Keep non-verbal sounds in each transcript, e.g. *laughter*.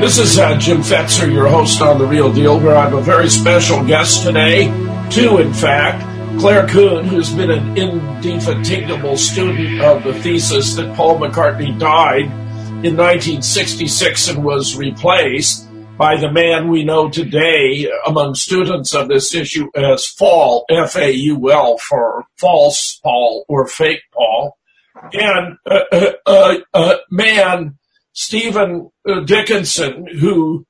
This is uh, Jim Fetzer, your host on The Real Deal, where I have a very special guest today. Two, in fact. Claire Kuehn, who's been an indefatigable student of the thesis that Paul McCartney died in 1966 and was replaced by the man we know today among students of this issue as Faul, F-A-U-L, for false Paul or fake Paul. And a uh, uh, uh, man, Stephen uh, Dickinson, who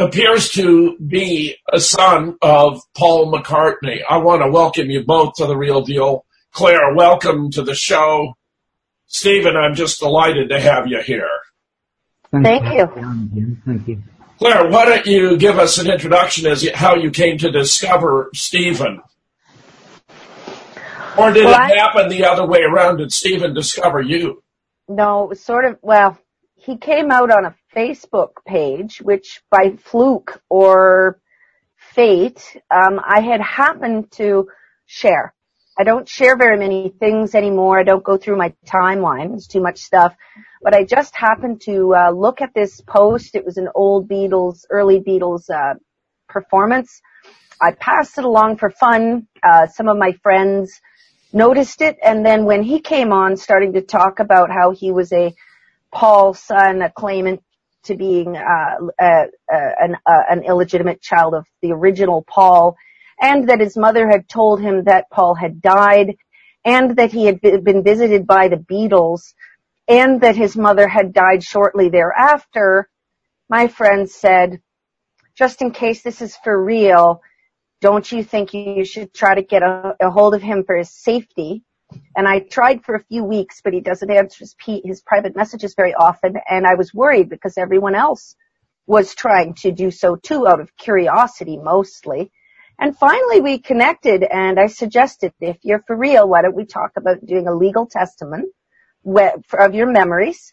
appears to be a son of Paul McCartney. I want to welcome you both to the real deal. Claire, welcome to the show. Stephen, I'm just delighted to have you here. Thank you. Thank you. Claire, why don't you give us an introduction as how you came to discover Stephen? Or did Well, it I- happen the other way around? Did Stephen discover you? No, it was sort of, well, he came out on a Facebook page, which by fluke or fate, um, I had happened to share. I don't share very many things anymore. I don't go through my timeline. It's too much stuff. But I just happened to uh, look at this post. It was an old Beatles, early Beatles uh, performance. I passed it along for fun. Uh, some of my friends noticed it, and then when he came on, starting to talk about how he was a Paul son, a claimant to being uh, uh, uh, an, an illegitimate child of the original Paul, and that his mother had told him that Paul had died, and that he had been visited by the Beatles, and that his mother had died shortly thereafter. My friend said, just in case this is for real, don't you think you should try to get a, a hold of him for his safety? And I tried for a few weeks, but he doesn't answer his, P- his private messages very often. And I was worried because everyone else was trying to do so too out of curiosity mostly. And finally we connected and I suggested if you're for real, why don't we talk about doing a legal testament of your memories?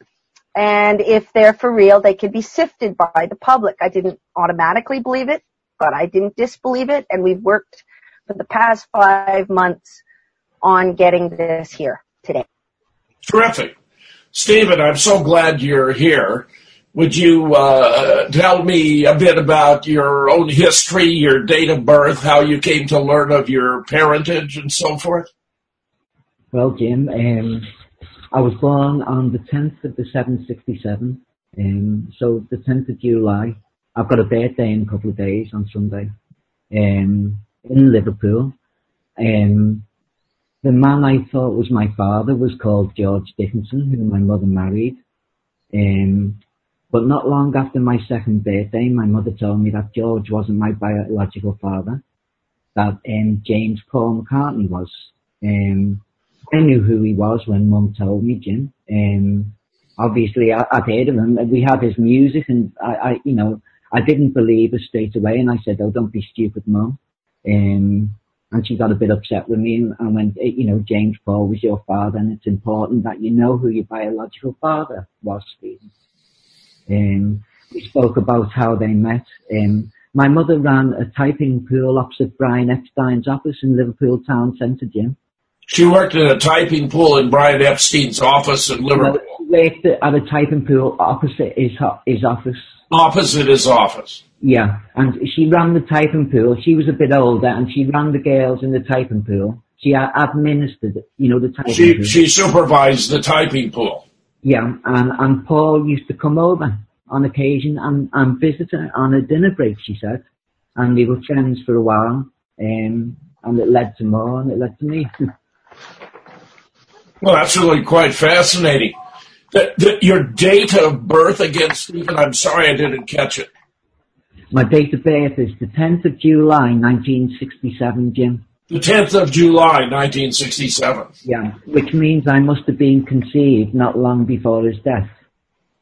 And if they're for real, they could be sifted by the public. I didn't automatically believe it, but I didn't disbelieve it. And we've worked for the past five months on getting this here today. Terrific. Stephen, I'm so glad you're here. Would you uh, tell me a bit about your own history, your date of birth, how you came to learn of your parentage, and so forth? Well, Jim, um, I was born on the 10th of the 767. Um, so the 10th of July. I've got a birthday in a couple of days on Sunday. Um, in Liverpool. Um, the man I thought was my father was called George Dickinson, who my mother married. Um, but not long after my second birthday, my mother told me that George wasn't my biological father, that um, James Paul McCartney was. Um, I knew who he was when Mum told me, Jim. Um, obviously, I, I'd heard of him. We had his music, and I, I, you know, I didn't believe her straight away, and I said, "Oh, don't be stupid, Mum." Um, and she got a bit upset with me and, and went, "Eh, "You know, James Paul was your father, and it's important that you know who your biological father was, Stephen." Um, we spoke about how they met. Um, my mother ran a typing pool opposite Brian Epstein's office in Liverpool town centre, Jim. She worked in a typing pool in Brian Epstein's office in Liverpool, worked at a typing pool opposite his his office. opposite his office. Yeah, and she ran the typing pool. She was a bit older, and she ran the girls in the typing pool. She administered, you know, the typing She pool. she supervised the typing pool. yeah, and and Paul used to come over on occasion and and visit her on a dinner break. She said, and we were friends for a while. Um, and it led to more, and it led to me. *laughs* Well, that's really quite fascinating. The, the, your date of birth again, Stephen. I'm sorry I didn't catch it. My date of birth is the 10th of July, 1967, Jim. The 10th of July, 1967. Yeah, which means I must have been conceived not long before his death.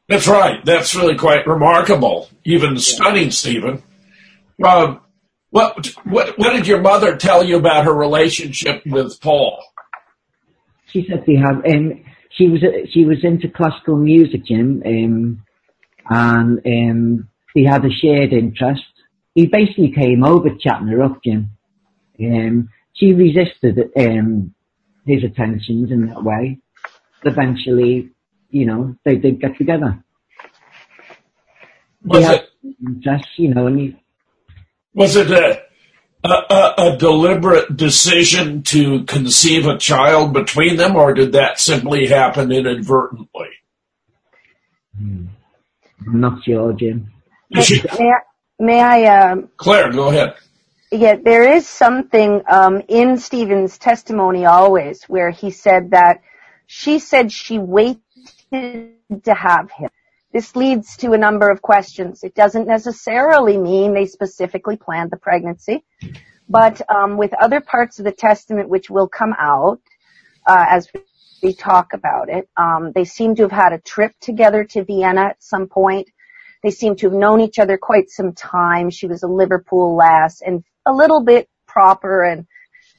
That's right. That's really quite remarkable, even stunning, Stephen. Uh, What, what, what did your mother tell you about her relationship with Paul? She said they have, um, she was, she was into classical music, Jim, um, and, um, they had a shared interest. He basically came over chatting her up, Jim. Um, she resisted, um, his attentions in that way. Eventually, you know, they did get together. Was it, interest, you know, and he, was it a, a, a deliberate decision to conceive a child between them, or did that simply happen inadvertently? I'm not sure, Jim. May I, may I um, Claire, go ahead. Yeah, there is something um, in Stephen's testimony always where he said that she said she waited to have him. This leads to a number of questions. It doesn't necessarily mean they specifically planned the pregnancy, but um, with other parts of the testament which will come out uh, as we talk about it, um, they seem to have had a trip together to Vienna at some point. They seem to have known each other quite some time. She was a Liverpool lass and a little bit proper and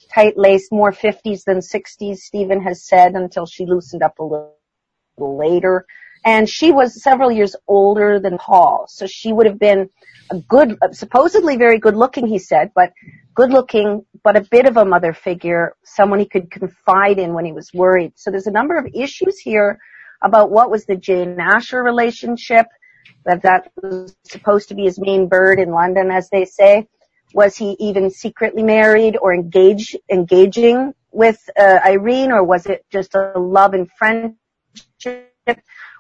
tight laced, more 50s than 60s, Stephen has said, until she loosened up a little later. And she was several years older than Paul, so she would have been a good, supposedly very good looking, he said, but good looking, but a bit of a mother figure, someone he could confide in when he was worried. So there's a number of issues here about what was the Jane Asher relationship, that that was supposed to be his main bird in London, as they say. Was he even secretly married or engaged, engaging with uh, Irene, or was it just a love and friendship?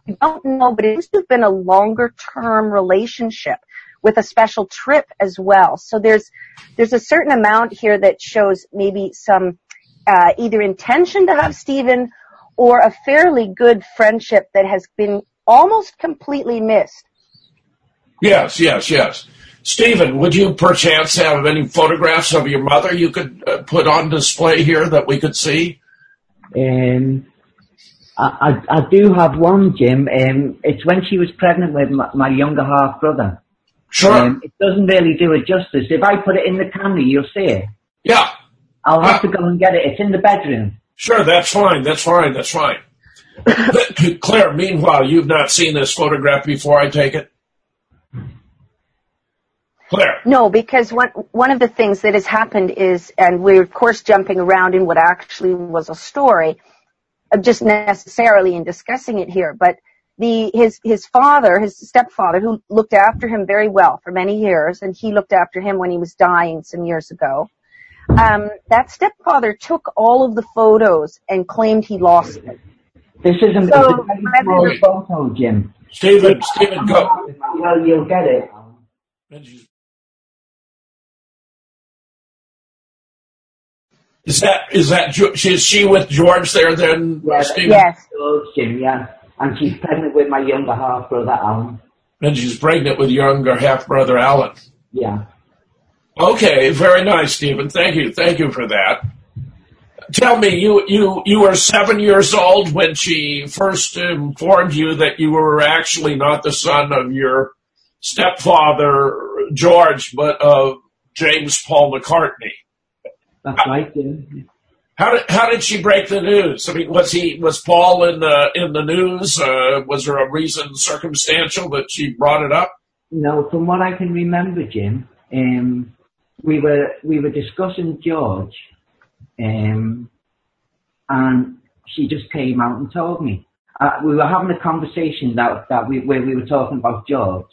We don't know, but it to have been a longer term relationship with a special trip as well. So there's there's a certain amount here that shows maybe some uh, either intention to have Stephen or a fairly good friendship that has been almost completely missed. Yes, yes, yes. Stephen, would you perchance have any photographs of your mother you could uh, put on display here that we could see? Um, I, I, I do have one, Jim. Um, it's when she was pregnant with my, my younger half brother. Sure. Um, it doesn't really do it justice. If I put it in the camera, you'll see it. yeah, I'll have to go and get it. It's in the bedroom. sure. That's fine. That's fine. That's fine. *coughs* Claire, meanwhile, you've not seen this photograph before, I take it? Claire. No, because one one of the things that has happened is, and we're of course jumping around in what actually was a story, uh, just necessarily in discussing it here, but the his his father, his stepfather, who looked after him very well for many years, and he looked after him when he was dying some years ago. Um, that stepfather took all of the photos and claimed he lost them. This isn't So, it's a very small photo, Jim. Stephen, Stephen, go. Well, you'll get it. Is that, is that, is she with George there then, Yes. Stephen? Yes. George, Jim, yeah. And she's pregnant with my younger half brother, Alan. And she's pregnant with younger half brother Alan. Yeah. Okay, very nice, Stephen. Thank you. Thank you for that. Tell me, you, you, you were seven years old when she first informed you that you were actually not the son of your stepfather, George, but of James Paul McCartney. That's right, Jim. How did, how did she break the news? I mean, was he, was Paul in the, in the news? Uh, was there a reason circumstantial that she brought it up? No, from what I can remember, Jim, um, we were we were discussing George, um, and she just came out and told me. Uh, we were having a conversation that that we where we were talking about George,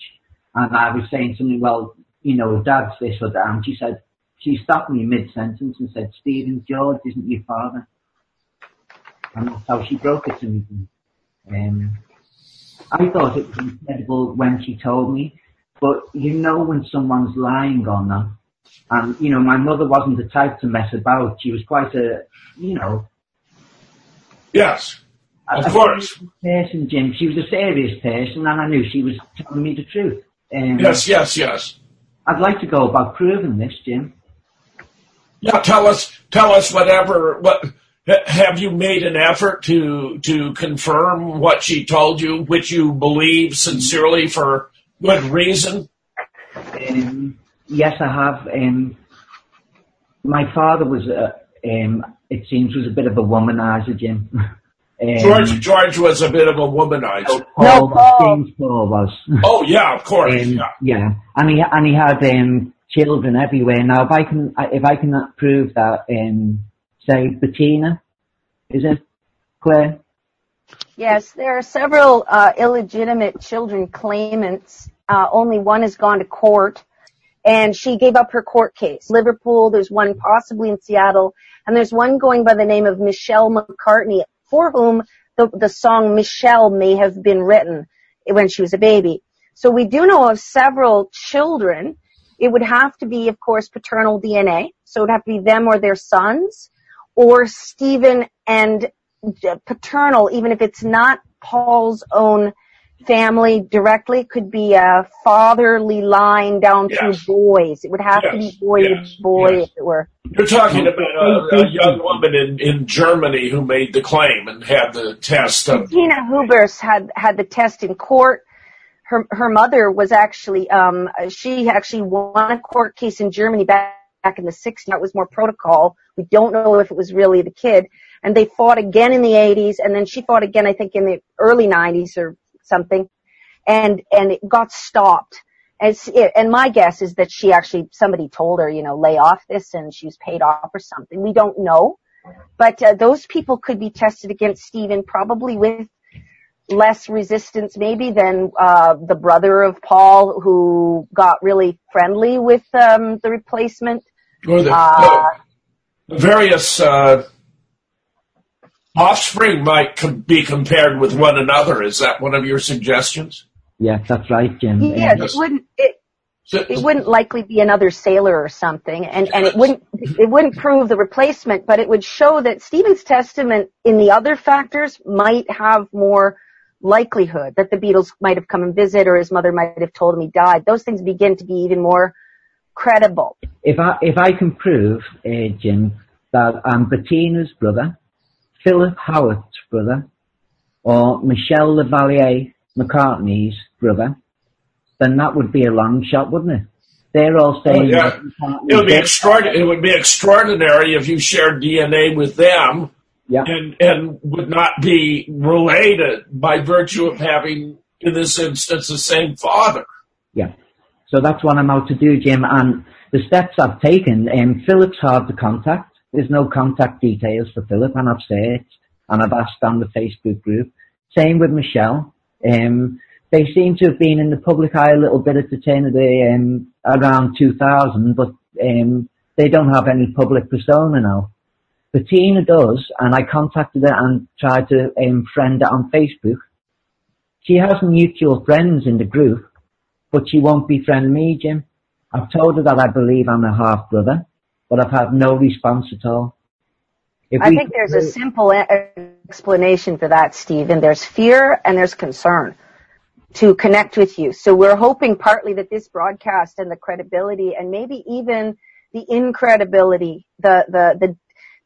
and I was saying something. Well, you know, Dad's this or that, and she said she stopped me mid sentence and said, "Stephen, George isn't your father," and that's how she broke it to me. Um, I thought it was incredible when she told me, but you know when someone's lying on that. And, you know, my mother wasn't the type to mess about. She was quite a, you know, Yes, of a course. person, Jim. She was a serious person and I knew she was telling me the truth. Um, Yes, yes, yes. I'd like to go about proving this, Jim. Yeah, tell us, tell us whatever. What have you made an effort to to confirm what she told you, which you believe sincerely for good reason? Um, yes, I have. Um, my father was, a, um, it seems, was a bit of a womanizer, Jim. *laughs* Um, George George was a bit of a womanizer. Paul, No, Paul. James Paul was. Oh yeah, of course. Um, yeah. yeah, and he and he had um, children everywhere. Now, if I can if I can prove that, um, say Bettina, is it Claire? Yes, there are several uh, illegitimate children claimants. Uh, only one has gone to court, and she gave up her court case. Liverpool, there's one possibly in Seattle, and there's one going by the name of Michelle McCartney, for whom the, the song Michelle may have been written when she was a baby. So we do know of several children. It would have to be, of course, paternal DNA. So it would have to be them or their sons, or Stephen and uh, paternal, even if it's not Paul's own family directly, could be a fatherly line down Yes. through boys. It would have to be boy yes, to boy yes. if it were. You're talking about a, a young woman in, in Germany who made the claim and had the test of Tina Hubers had had the test in court. Her her mother was actually um she actually won a court case in Germany back back in the 60s. That was more protocol. We don't know if it was really the kid. And they fought again in the 80s, and then she fought again, I think, in the early 90s or something. And and it got stopped. As it, and my guess is that she actually somebody told her, you know, lay off this, and she was paid off or something. We don't know. But uh, those people could be tested against Stephen probably with less resistance maybe than uh, the brother of Paul who got really friendly with um, the replacement. or the, Uh, the various uh, offspring might com- be compared with one another. Is that one of your suggestions? Yeah, that's right, Jim. Yeah, it wouldn't it, So- it wouldn't likely be another sailor or something, and and it wouldn't it wouldn't prove the replacement, but it would show that Stephen's testament in the other factors might have more likelihood that the Beatles might have come and visit, or his mother might have told him he died. Those things begin to be even more credible. if I if I can prove, uh, Jim, that I'm Bettina's brother, Philip Howard's brother, or Michelle Lavalier McCartney's brother, then that would be a long shot, wouldn't it? They're all saying Oh, yeah. It would be extraordinary. It would be extraordinary if you shared DNA with them Yeah, and and would not be related by virtue of having, in this instance, the same father. yeah. So that's what I'm out to do, Jim. And the steps I've taken, um, Philip's hard to contact. There's no contact details for Philip, and I've searched and I've asked on the Facebook group. Same with Michelle. Um, they seem to have been in the public eye a little bit at the turn of the um, around 2000, but um, they don't have any public persona now. Bettina does, and I contacted her and tried to um, friend her on Facebook. She has mutual friends in the group, but she won't befriend me, Jim. I've told her that I believe I'm a half brother, but I've had no response at all. If I think there's a simple explanation for that, Stephen. There's fear and there's concern to connect with you. So we're hoping partly that this broadcast and the credibility and maybe even the incredibility, the, the, the,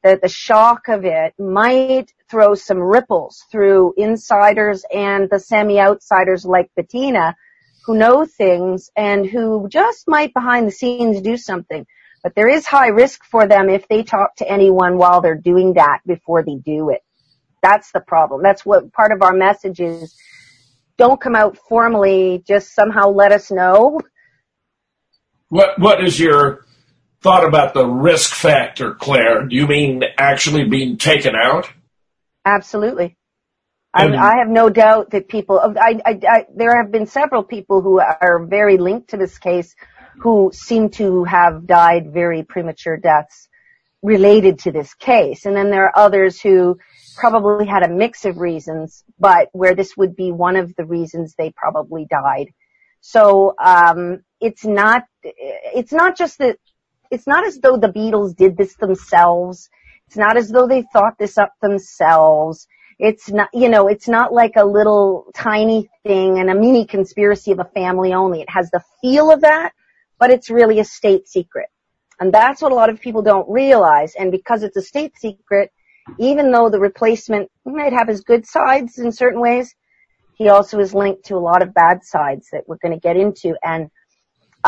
the, the shock of it might throw some ripples through insiders and the semi-outsiders like Bettina who know things and who just might behind the scenes do something. But there is high risk for them if they talk to anyone while they're doing that before they do it. That's the problem. That's what part of our message is. Don't come out formally, just somehow let us know. What What is your thought about the risk factor, Claire? Do you mean actually being taken out? Absolutely. I, And- I have no doubt that people, I, I, I, there have been several people who are very linked to this case who seem to have died very premature deaths related to this case. And then there are others who probably had a mix of reasons, but where this would be one of the reasons they probably died. So, um, it's not, it's not just that, it's not as though the Beatles did this themselves. It's not as though they thought this up themselves. It's not, you know, it's not like a little tiny thing and a mini conspiracy of a family only. It has the feel of that, but it's really a state secret. And that's what a lot of people don't realize. And because it's a state secret, even though the replacement might have his good sides in certain ways, he also is linked to a lot of bad sides that we're going to get into. And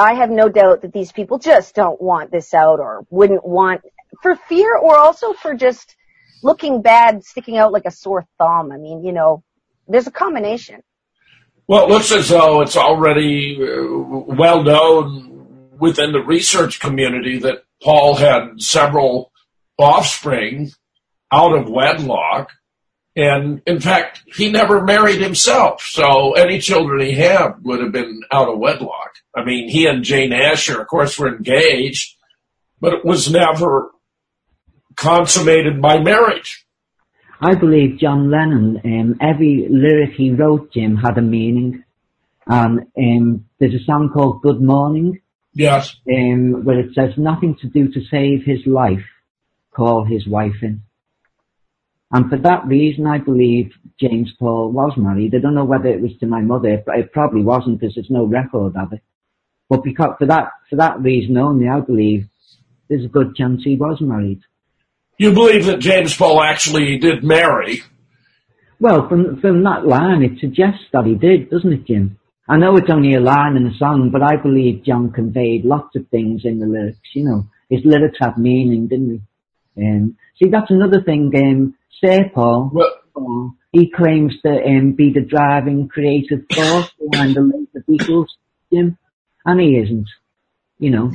I have no doubt that these people just don't want this out or wouldn't want for fear or also for just looking bad, sticking out like a sore thumb. I mean, you know, there's a combination. Well, it looks as though it's already uh, well known within the research community that Paul had several offspring out of wedlock. And in fact, he never married himself. So any children he had would have been out of wedlock. I mean, he and Jane Asher, of course, were engaged, but it was never consummated by marriage. I believe John Lennon, um, every lyric he wrote, Jim, had a meaning. And um, there's a song called Good Morning. Yes. Um, where it says, nothing to do to save his life, call his wife in. And for that reason, I believe James Paul was married. I don't know whether it was to my mother, but it probably wasn't because there's no record of it. But because for that, for that reason only, I believe there's a good chance he was married. You believe that James Paul actually did marry? Well, from from that line, it suggests that he did, doesn't it, Jim? I know it's only a line in a song, but I believe John conveyed lots of things in the lyrics. You know, his lyrics have meaning, didn't they? Um, see, that's another thing. Um, Sir well, he claims to um, be the driving creative force behind the later Beatles, Jim, and he isn't. You know.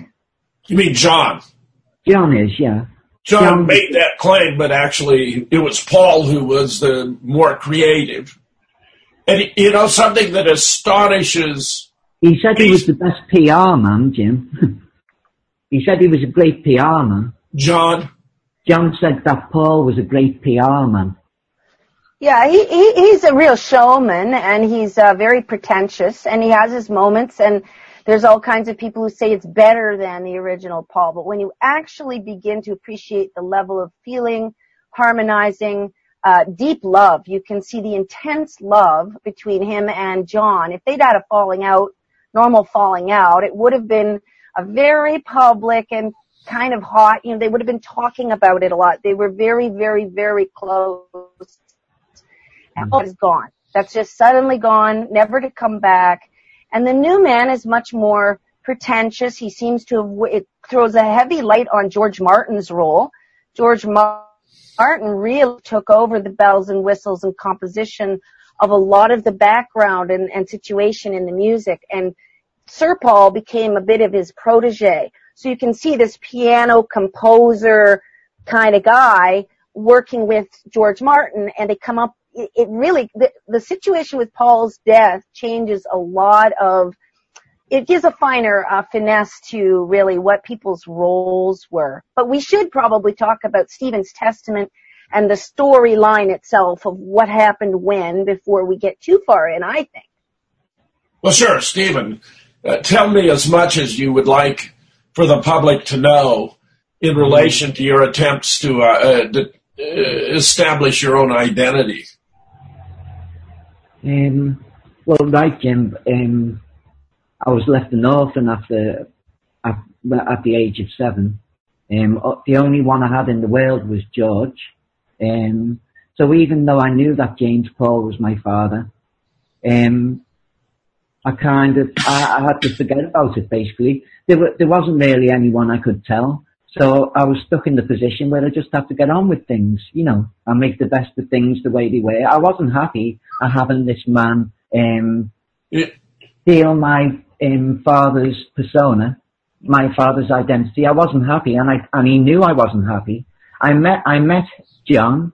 You mean John? John is, yeah. John yeah. made that claim, but actually it was Paul who was the more creative. And you know something that astonishes. He said he was the best PR man, Jim. *laughs* he said he was a great PR man. John. John said that Paul was a great PR man. Yeah, he, he he's a real showman, and he's uh, very pretentious, and he has his moments, and there's all kinds of people who say it's better than the original Paul, but when you actually begin to appreciate the level of feeling, harmonizing, uh, deep love, you can see the intense love between him and John. If they'd had a falling out, normal falling out, it would have been a very public and kind of hot, you know, they would have been talking about it a lot. They were very, very, very close. And mm-hmm. Paul is gone. That's just suddenly gone, never to come back. And the new man is much more pretentious. He seems to have, it throws a heavy light on George Martin's role. George Martin really took over the bells and whistles and composition of a lot of the background and, and situation in the music. And Sir Paul became a bit of his protege. So you can see this piano composer kind of guy working with George Martin and they come up it, really, the, the situation with Paul's death changes a lot of, it gives a finer uh, finesse to really what people's roles were. But we should probably talk about Stephen's testament and the storyline itself of what happened when before we get too far in, I think. Well, sure, Stephen. Uh, tell me as much as you would like for the public to know in relation to your attempts to, uh, uh to uh, establish your own identity. Um, well, right, Jim. Um, I was left an orphan after at, at the age of seven. Um, the only one I had in the world was George. Um, so even though I knew that James Paul was my father, um, I kind of I, I had to forget about it. Basically, there were, there wasn't really anyone I could tell. So I was stuck in the position where I just had to get on with things, you know, and make the best of things the way they were. I wasn't happy at having this man um, yeah. steal my um, father's persona, my father's identity. I wasn't happy, and I and he knew I wasn't happy. I met I met John,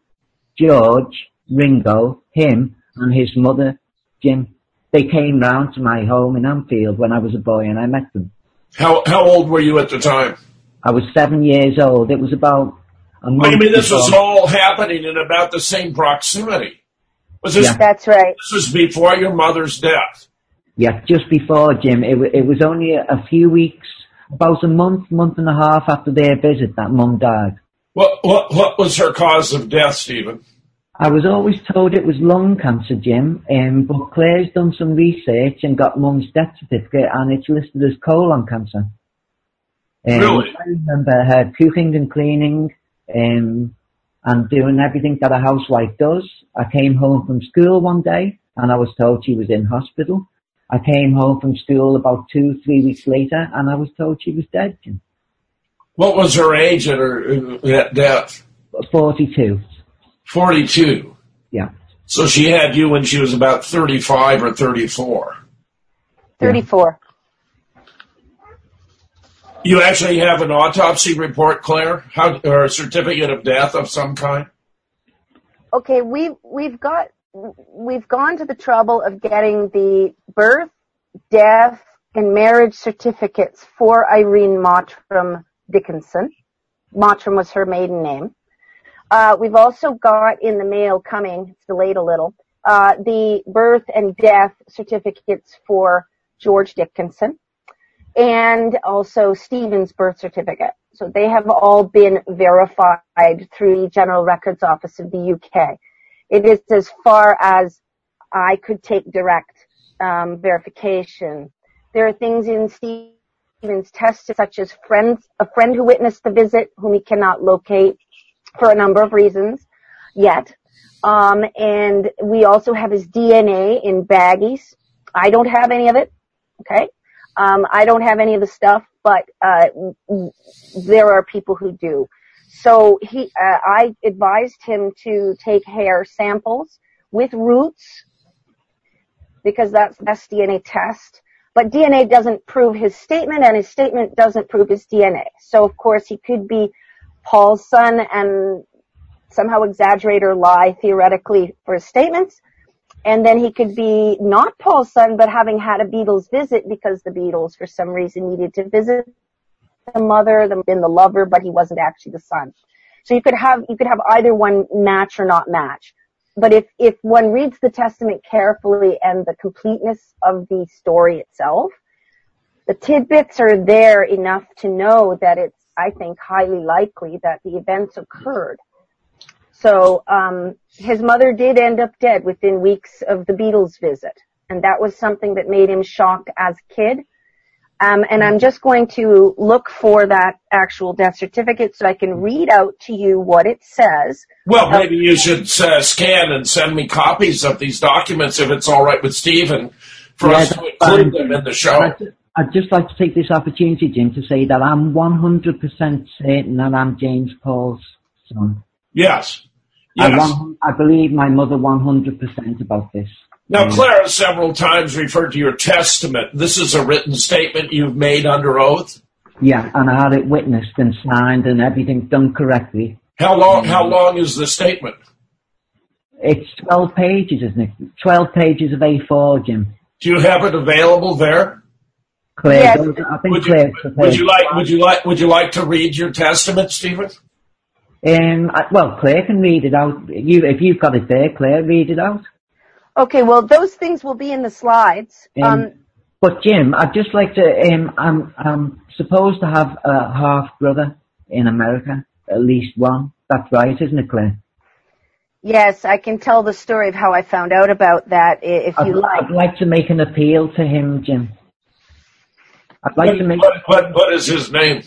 George, Ringo, him, and his mother, Jim. They came round to my home in Anfield when I was a boy, and I met them. How how old were you at the time? I was seven years old. It was about a month. I mean, this before. was all happening in about the same proximity. Was this? Yeah. That's right. This was before your mother's death. Yeah, just before Jim. It, it was only a, a few weeks, about a month, month and a half after their visit that Mum died. What what what was her cause of death, Stephen? I was always told it was lung cancer, Jim, um, but Claire's done some research and got Mum's death certificate, and it's listed as colon cancer. Um, really? I remember her cooking and cleaning um, and doing everything that a housewife does. I came home from school one day and I was told she was in hospital. I came home from school about two, three weeks later, and I was told she was dead. Jim. What was her age at her at death? 42. 42. Yeah. So she had you when she was about 35 or 34. 34. You actually have an autopsy report, Claire, How, or a certificate of death of some kind. Okay, we've we've got we've gone to the trouble of getting the birth, death, and marriage certificates for Irene Mottram Dickinson. Mottram was her maiden name. Uh, we've also got in the mail coming, it's delayed a little, uh, the birth and death certificates for George Dickinson and also Stephen's birth certificate. So they have all been verified through the General Records Office of the UK. It is as far as I could take direct um, verification. There are things in Stephen's test, such as friends, a friend who witnessed the visit, whom he cannot locate for a number of reasons yet. Um, and we also have his DNA in baggies. I don't have any of it. Okay. Um, I don't have any of the stuff, but uh, there are people who do. So he, uh, I advised him to take hair samples with roots because that's the best DNA test. But DNA doesn't prove his statement, and his statement doesn't prove his DNA. So of course he could be Paul's son and somehow exaggerate or lie theoretically for his statements and then he could be not Paul's son, but having had a Beatles visit because the Beatles, for some reason, needed to visit the mother, the, and the lover, but he wasn't actually the son. So you could have you could have either one match or not match. But if if one reads the testament carefully and the completeness of the story itself, the tidbits are there enough to know that it's I think highly likely that the events occurred. So um, his mother did end up dead within weeks of the Beatles visit, and that was something that made him shocked as a kid. Um, and I'm just going to look for that actual death certificate so I can read out to you what it says. Well, maybe you should uh, scan and send me copies of these documents if it's all right with Stephen for Yeah, us to include them in the show. I'd just like to take this opportunity, Jim, to say that I'm 100% certain that I'm James Paul's son. Yes. I, Yes. I believe my mother 100% about this. Now, Clara several times referred to your testament. This is a written statement you've made under oath. Yeah, and I had it witnessed and signed and everything done correctly. How long? How long is the statement? It's 12 pages, isn't it? 12 pages of A4, Jim. Do you have it available there? Claire, Yes. does- I think Would you, Claire. would you like? Would you like? Would you like to read your testament, Stephen? Um, I, well, Claire can read it out. You, if you've got it there, Claire, read it out. Okay, well those things will be in the slides. Um, Um, But Jim, I'd just like to. Um, I'm I'm supposed to have a half brother in America, at least one. That's right, isn't it, Claire? yes, I can tell the story of how I found out about that i- if I'd, you like. I'd like to make an appeal to him, Jim. I'd like to make. What, what, what is his name?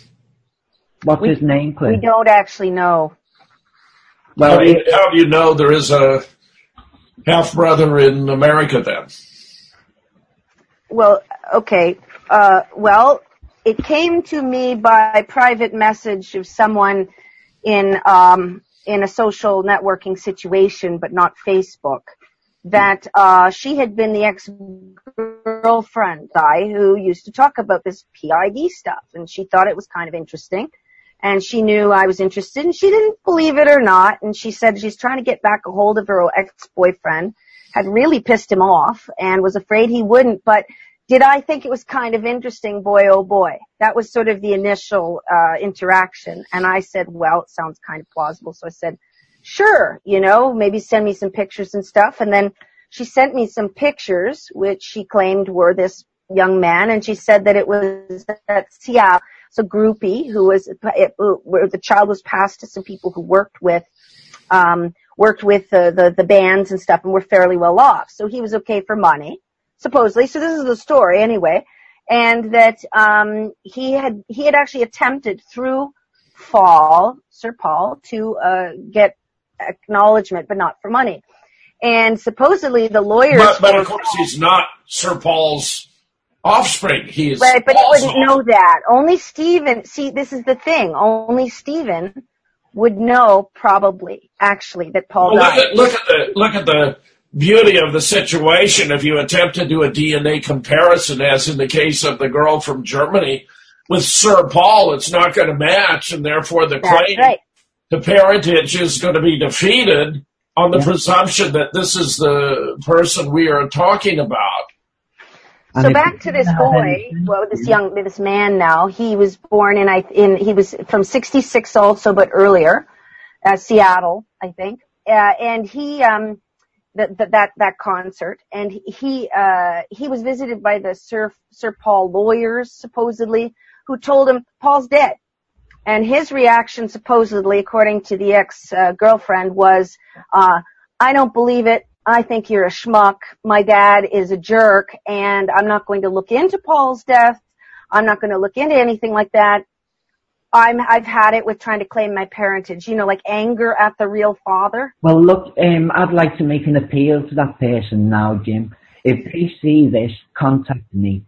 What's we- his name, We don't actually know. How Well, do, you, how do you know there is a half brother in America then? Well, okay. Uh, well, it came to me by private message of someone in um, in a social networking situation, but not Facebook. That uh, she had been the ex girlfriend guy who used to talk about this PID stuff, and she thought it was kind of interesting. And she knew I was interested, and she didn't believe it or not. And she said she's trying to get back a hold of her ex-boyfriend, had really pissed him off, and was afraid he wouldn't. But did I think it was kind of interesting? Boy, oh boy. That was sort of the initial uh, interaction. And I said, well, it sounds kind of plausible. So I said, sure, you know, maybe send me some pictures and stuff. And then she sent me some pictures, which she claimed were this young man. And she said that it was at Seattle. So groupie who was, it, where the child was passed to some people who worked with, um, worked with the, the, the bands and stuff and were fairly well off. So he was okay for money supposedly. So this is the story anyway, and that um, he had he had actually attempted through Faul, Sir Paul, to uh, get acknowledgement, but not for money. And supposedly the lawyers. But, but of course, he's not Sir Paul's offspring. He is Right, but Paul's he wouldn't know that. Only Stephen, see, this is the thing. Only Stephen would know probably, actually, that Paul Well, look at look at the look at the beauty of the situation. If you attempt to do a DNA comparison, as in the case of the girl from Germany with Sir Paul, it's not going to match, and therefore the That's claim right. To parentage is going to be defeated on the presumption that this is the person we are talking about. So back to this boy, well, this young, this man now, he was born in, I, in, he was from 66 also, but earlier, uh, Seattle, I think. Uh, and he, um, that, that, that, that concert, and he, uh, he was visited by the Sir, Sir Paul lawyers, supposedly, who told him, Paul's dead. And his reaction, supposedly, according to the ex-girlfriend, was, uh, I don't believe it. I think you're a schmuck. My dad is a jerk and I'm not going to look into Paul's death. I'm not going to look into anything like that. I'm, I've had it with trying to claim my parentage, you know, like anger at the real father. Well, look, um, I'd like to make an appeal to that person now, Jim. If they see this, contact me.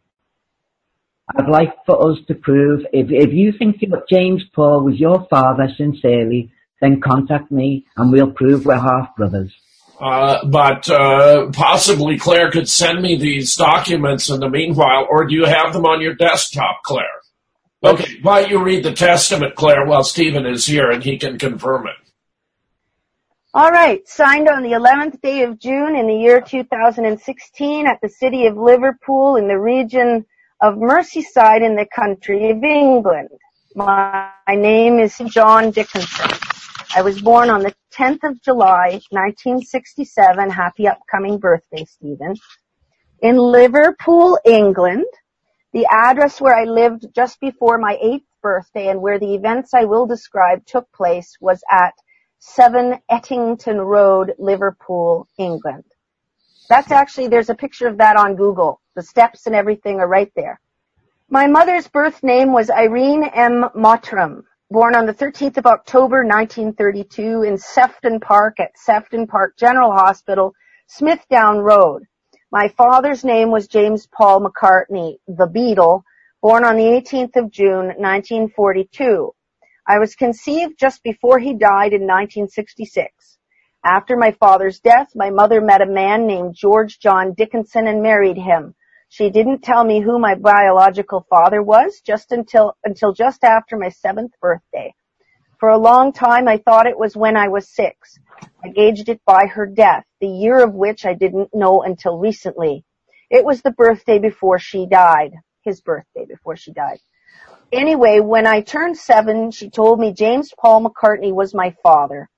I'd like for us to prove, if, if you think that James Paul was your father sincerely, then contact me and we'll prove we're half brothers. Uh, but uh, possibly Claire could send me these documents in the meanwhile, or do you have them on your desktop, Claire? Okay, why don't you read the testament, Claire, while Stephen is here and he can confirm it. All right, signed on the 11th day of June in the year 2016 at the city of Liverpool in the region of Merseyside in the country of England. My, my name is John Dickinson. I was born on the 10th of July, 1967. Happy upcoming birthday, Stephen. In Liverpool, England. The address where I lived just before my eighth birthday and where the events I will describe took place was at 7 Ettington Road, Liverpool, England. That's actually, there's a picture of that on Google. The steps and everything are right there. My mother's birth name was Irene M. Mottram, born on the 13th of October 1932 in Sefton Park at Sefton Park General Hospital, Smithdown Road. My father's name was James Paul McCartney, the Beatle, born on the 18th of June 1942. I was conceived just before he died in 1966. After my father's death, my mother met a man named George John Dickinson and married him. She didn't tell me who my biological father was just until, until just after my seventh birthday. For a long time, I thought it was when I was six. I gauged it by her death, the year of which I didn't know until recently. It was the birthday before she died, his birthday before she died. Anyway, when I turned seven, she told me James Paul McCartney was my father.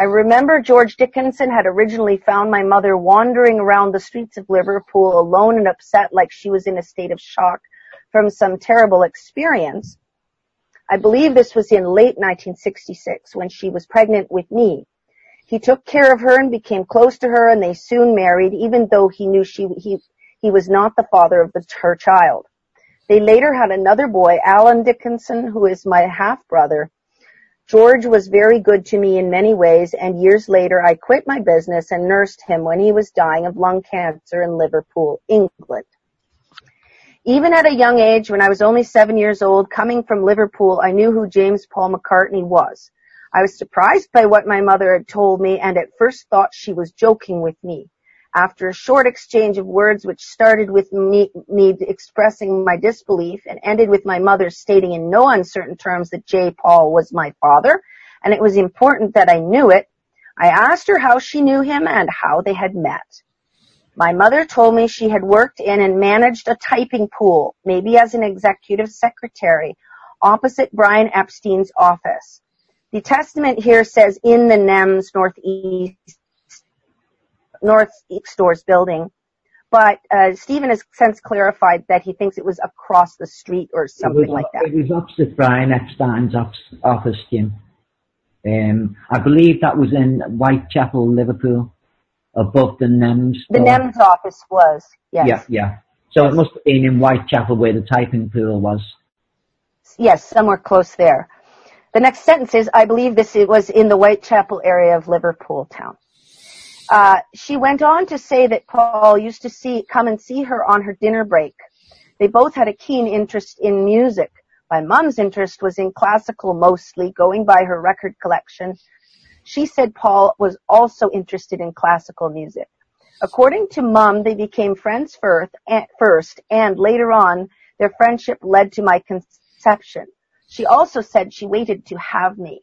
I remember George Dickinson had originally found my mother wandering around the streets of Liverpool alone and upset like she was in a state of shock from some terrible experience. I believe this was in late 1966 when she was pregnant with me. He took care of her and became close to her and they soon married even though he knew she, he, he was not the father of the, her child. They later had another boy, Alan Dickinson, who is my half brother. George was very good to me in many ways and years later I quit my business and nursed him when he was dying of lung cancer in Liverpool, England. Even at a young age, when I was only seven years old, coming from Liverpool, I knew who James Paul McCartney was. I was surprised by what my mother had told me and at first thought she was joking with me. After a short exchange of words which started with me, me expressing my disbelief and ended with my mother stating in no uncertain terms that J. Paul was my father and it was important that I knew it, I asked her how she knew him and how they had met. My mother told me she had worked in and managed a typing pool, maybe as an executive secretary, opposite Brian Epstein's office. The testament here says in the NEMS Northeast, Northeast Stores building, but uh, Stephen has since clarified that he thinks it was across the street or something was, like that. It was opposite Brian Epstein's office, Jim. Um, I believe that was in Whitechapel, Liverpool, above the NEMS. The. NEMS office was, yes. Yeah, yeah. So it must have been in Whitechapel where the typing pool was. Yes, somewhere close there. The next sentence is, I believe this was in the Whitechapel area of Liverpool town. Uh, she went on to say that Paul used to see, come and see her on her dinner break. They both had a keen interest in music. My mom's interest was in classical mostly, going by her record collection. She said Paul was also interested in classical music. According to mom, they became friends first, first and later on, their friendship led to my conception. She also said she waited to have me.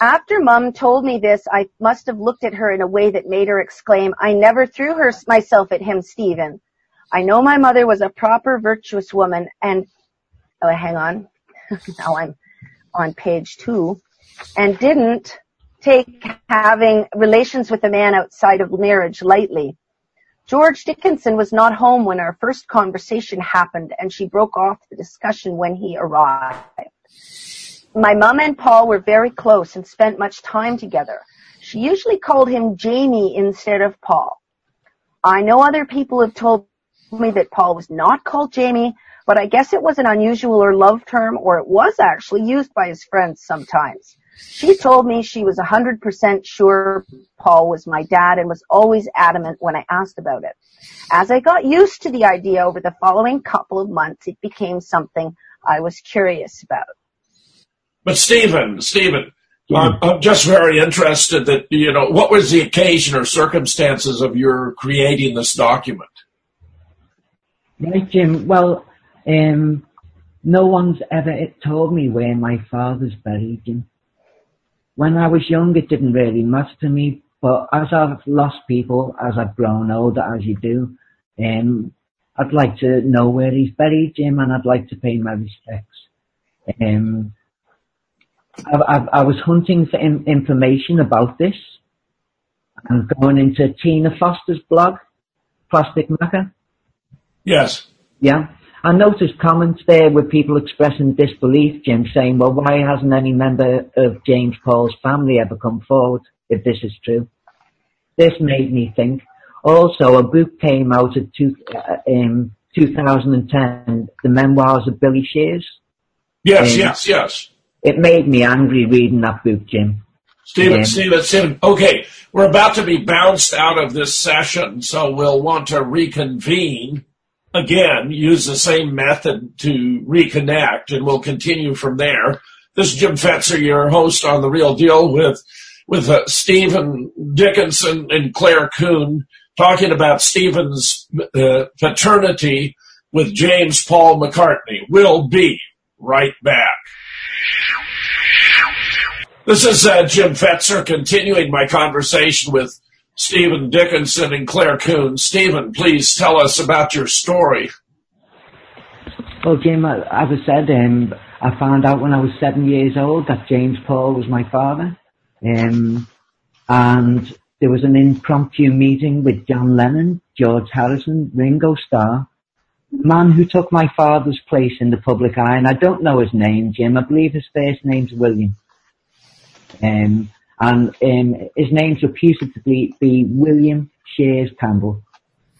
After mom told me this, I must have looked at her in a way that made her exclaim, I never threw her myself at him, Stephen. I know my mother was a proper virtuous woman and, oh, hang on. *laughs* now I'm on page two and didn't take having relations with a man outside of marriage lightly. George Dickinson was not home when our first conversation happened and she broke off the discussion when he arrived. My mom and Paul were very close and spent much time together. She usually called him Jamie instead of Paul. I know other people have told me that Paul was not called Jamie, but I guess it was an unusual or love term or it was actually used by his friends sometimes. She told me she was 100% sure Paul was my dad and was always adamant when I asked about it. As I got used to the idea over the following couple of months, it became something I was curious about. But Stephen, Stephen, I'm, I'm just very interested that, you know, what was the occasion or circumstances of your creating this document? Right, Jim. Well, um, no one's ever told me where my father's buried, Jim. When I was young, it didn't really matter to me, but as I've lost people, as I've grown older, as you do, um, I'd like to know where he's buried, Jim, and I'd like to pay my respects. Um, I, I, I was hunting for in, information about this and going into Tina Foster's blog, Plastic Macca. Yes. Yeah. I noticed comments there with people expressing disbelief, Jim, saying, well, why hasn't any member of James Paul's family ever come forward if this is true? This made me think. Also, a book came out two, uh, in 2010, The Memoirs of Billy Shears. Yes, um, yes, yes it made me angry reading that book, Jim. Stephen, Stephen, Stephen. Okay, we're about to be bounced out of this session, so we'll want to reconvene again, use the same method to reconnect, and we'll continue from there. This is Jim Fetzer, your host on The Real Deal with, with uh, Stephen Dickinson and Claire Kuehn, talking about Stephen's uh, paternity with James Paul McCartney. We'll be right back. This is uh, Jim Fetzer continuing my conversation with Stephen Dickinson and Claire Kuehn. Stephen, please tell us about your story. Well, Jim, as I said, um, I found out when I was seven years old that James Paul was my father. Um, and there was an impromptu meeting with John Lennon, George Harrison, Ringo Starr, man who took my father's place in the public eye, and I don't know his name, Jim. I believe his first name's William. Um, and um, his name's reputed to be, be William Shears Campbell.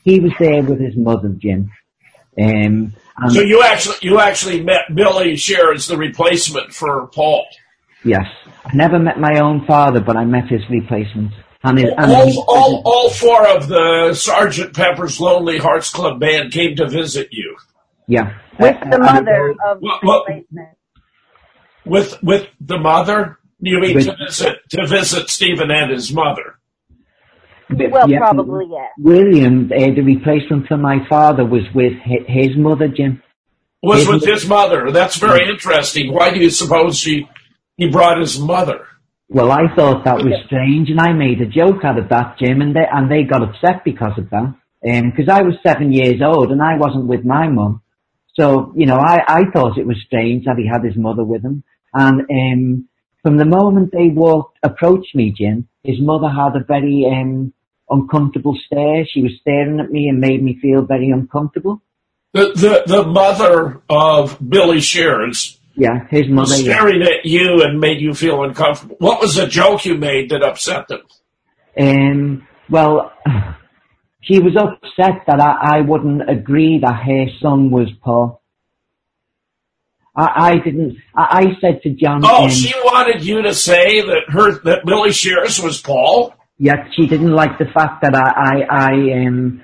He was there with his mother, Jim. Um, so you actually you actually met Billy Shears, the replacement for Paul. Yes, I never met my own father, but I met his replacement. And his, and all, all, all four of the Sergeant Pepper's Lonely Hearts Club band came to visit you. Yeah, with uh, the mother of what, what, replacement. With with the mother. You mean to visit to visit Stephen and his mother? Well, yeah, probably yes. William, uh, the replacement for my father, was with his mother, Jim. Was his with mother. his mother. That's very interesting. Why do you suppose she he brought his mother? Well, I thought that was strange, and I made a joke out of that, Jim, and they and they got upset because of that. Because um, I was seven years old and I wasn't with my mum, so you know I I thought it was strange that he had his mother with him, and um, from the moment they walked, approached me, Jim, his mother had a very um, uncomfortable stare. She was staring at me and made me feel very uncomfortable. The the, the mother of Billy Shears. Yeah, his mother. Was staring yeah. at you and made you feel uncomfortable. What was the joke you made that upset them? Um, well, *sighs* she was upset that I, I wouldn't agree that her son was Paul. I, I didn't. I, I, said to John. Oh, she wanted you to say that her that Billy Shears was Paul. Yet she didn't like the fact that I, I, I um,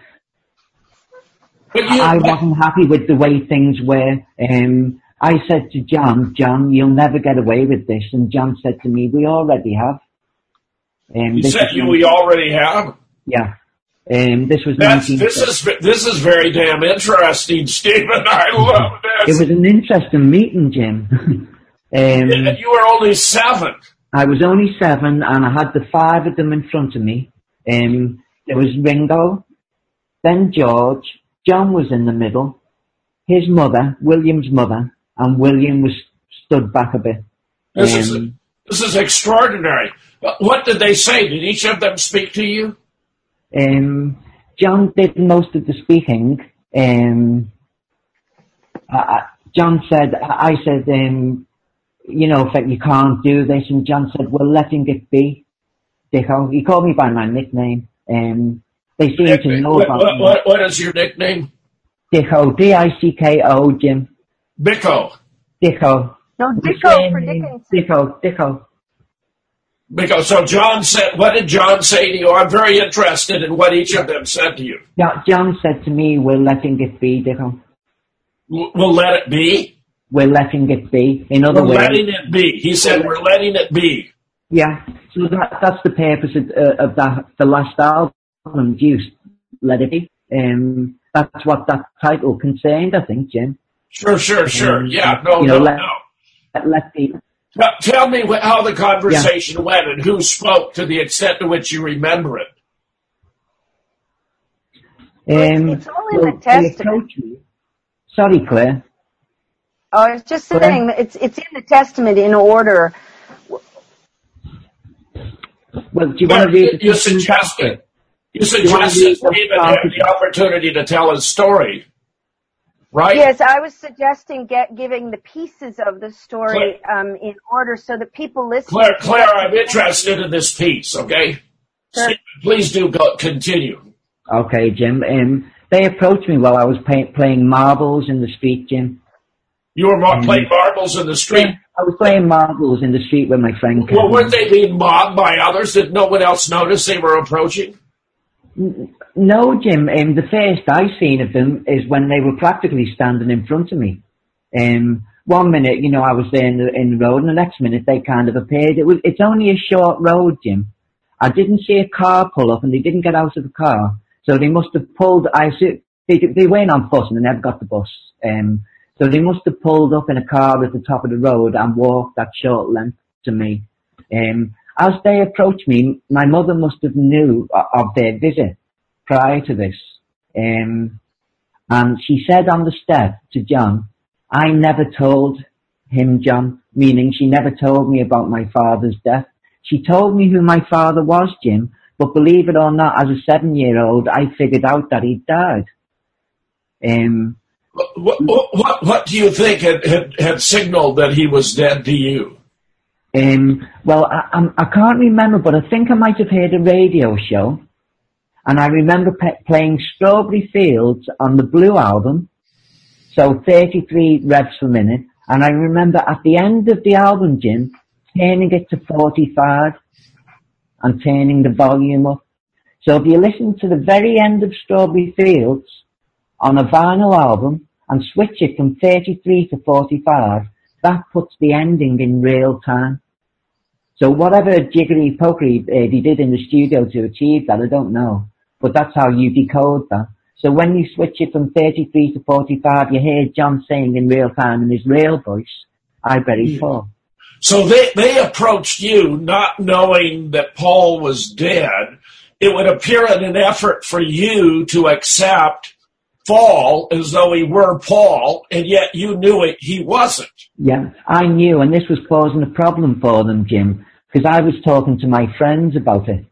you, I wasn't happy with the way things were. Um, I said to John, John, you'll never get away with this. And John said to me, we already have. Um, you this said you we already have. Yeah. Um, this was 19 this is this is very damn interesting, Stephen. *laughs* I love this. It was an interesting meeting, Jim. *laughs* um, you were only seven. I was only seven and I had the five of them in front of me. Um, there was Ringo, then George, John was in the middle, his mother, William's mother, and William was stood back a bit. This is Um, this is extraordinary. What- did they say? Did each of them speak to you? Um, John did most of the speaking. Um, I, John said, I said, um, you know, that you can't do this, and John said, well, letting it be. Dicko. He called me by my nickname. Um, they seem to know What, about what, me. what is your nickname? Dicko, D-I-C-K-O, Jim. Bicko. Dicko. No, The Dicko for name. Dickinson. Dicko, Dicko. Because so John said, what did John say to you? I'm very interested in what each of them said to you. Jo- John said to me, we're letting it be, Dicko. We'll let it be. We're letting it be. In other words We're letting it be. He said, we're letting it be. Yeah, so that, that's the purpose of, uh, of that, the last album, Juice, Let It Be. Um, that's what that title concerned, I think, Jim. Sure, sure, sure. Um, Yeah, no, you know, no, let- no. Let, let be, Now, tell me how the conversation went and who spoke to the extent to which you remember it. um, It's all in well, the Testament. approached. Sorry, Claire. Oh, I was just Go saying, that it's it's in the Testament in order. Well, do you want to read the you Testament suggested, you wanna suggested read the Stephen had the opportunity to tell his story, right? Yes, I was suggesting get giving the pieces of the story um, in order so that people listen. Claire, Claire, I'm interested in this piece, okay? Sure. Stephen, please do go, continue. Okay, Jim. Um, they approached me while I was pay- playing marbles in the street, Jim. You were mar- playing marbles in the street. I was playing marbles in the street with my friend. Well, weren't they being mobbed by others? Did no one else notice they were approaching? No, Jim. Um, the first I seen of them is when they were practically standing in front of me. Um, one minute, you know, I was there in the, in the road, and the next minute they kind of appeared. It was, it's only a short road, Jim. I didn't see a car pull up, and they didn't get out of the car, so they must have pulled. I see, they they weren't on bus, and they never got the bus. Um, so they must have pulled up in a car at the top of the road and walked that short length to me. Um, as they approached me, my mother must have knew of their visit prior to this. Um, and she said on the step to John, I never told him, John, meaning she never told me about my father's death. She told me who my father was, Jim, but believe it or not, as a seven year old, I figured out that he died. Um, What, what, what, what do you think had, had, had signaled that he was dead to you? Um, well, I, I'm, I can't remember, but I think I might have heard a radio show, and I remember pe- playing Strawberry Fields on the Blue album, so 33 revs per minute, and I remember at the end of the album, Jim, turning it to 45 and turning the volume up. So if you listen to the very end of Strawberry Fields on a vinyl album and switch it from 33 to 45, that puts the ending in real time. So whatever jiggery pokery uh, he did in the studio to achieve that, I don't know. But that's how you decode that. So when you switch it from 33 to 45, you hear John saying in real time in his real voice, I bury Paul. So they, they approached you not knowing that Paul was dead. It would appear in an effort for you to accept Paul as though he were Paul, and yet you knew it, he wasn't. Yeah, I knew, and this was causing a problem for them, Jim, because I was talking to my friends about it.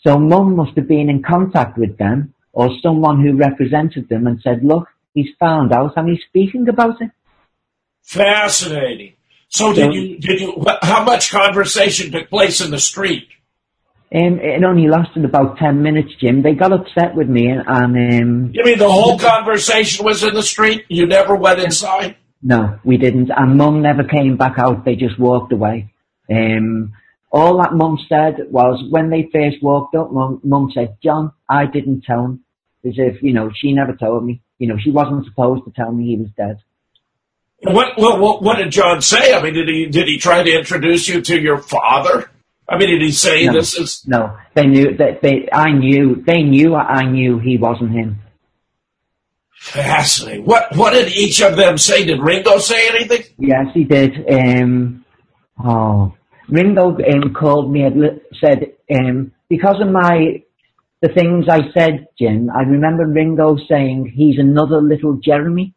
So mum must have been in contact with them, or someone who represented them and said, look, he's found out and he's speaking about it. Fascinating. So did you, did you, how much conversation took place in the street? Um, it only lasted about 10 minutes, Jim. They got upset with me and, and um, You mean the whole conversation was in the street? You never went inside? no, we didn't. And mum never came back out. They just walked away. Um, All that mum said was when they first walked up, mum, mum said, John, I didn't tell him. As if, you know, she never told me. You know, she wasn't supposed to tell me he was dead. What, what, what, what did John say? I mean, did he, did he try to introduce you to your father? I mean, did he say No. this is, No, they knew that they, I knew, they knew I knew he wasn't him. fascinating. What, what did each of them say? Did Ringo say anything? Yes, he did. Um, oh, Ringo um, called me and said um, because of my the things I said, Jim. I remember Ringo saying he's another little Jeremy,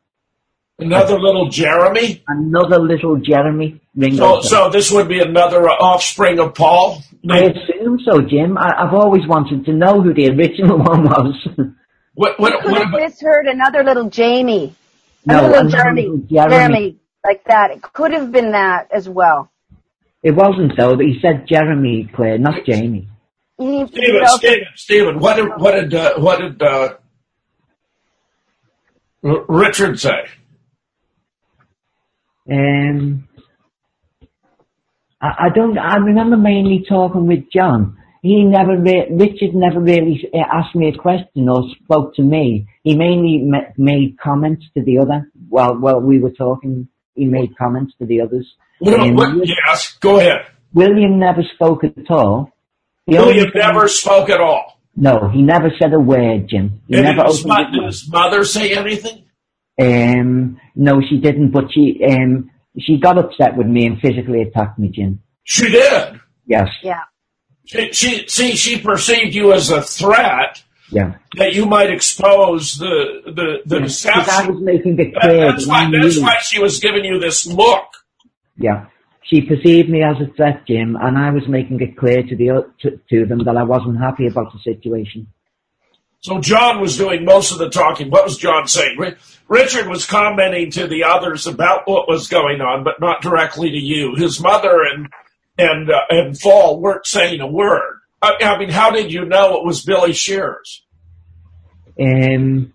Another little Jeremy? another little Jeremy. Ringo. So, so this would be another uh, offspring of Paul? I assume so, Jim. I, I've always wanted to know who the original *laughs* one was. What, You what, could what have about, misheard another little Jamie. no, another little another Jeremy. little Jeremy. Jeremy. Like that. It could have been that as well. It wasn't though. But he said Jeremy, Claire, not Jamie. Stephen, Stephen, Stephen, what did, what did, uh, what did, uh, R- Richard say? Um, I, I don't. I remember mainly talking with John. He never, re- Richard never really uh, asked me a question or spoke to me. He mainly ma- made comments to the other. While while we were talking, he made comments to the others. What, Um, what, yes, go ahead. William never spoke at all. The William thing- never spoke at all. No, he never said a word, Jim. He And never did his, opened mo- did his mother say anything? Um, no, she didn't. But she um she got upset with me and physically attacked me, Jim. She did. Yes. yeah. She, she, see, she perceived you as a threat Yeah. that you might expose the, the, the Because I was making it That- that's why, that's knew- why she was giving you this look. Yeah. She perceived me as a threat, Jim, and I was making it clear to the to, to them that I wasn't happy about the situation. So John was doing most of the talking. What was John saying? Ri- Richard was commenting to the others about what was going on, but not directly to you. His mother and and uh, and Faul weren't saying a word. I, I mean, how did you know it was Billy Shears? Um,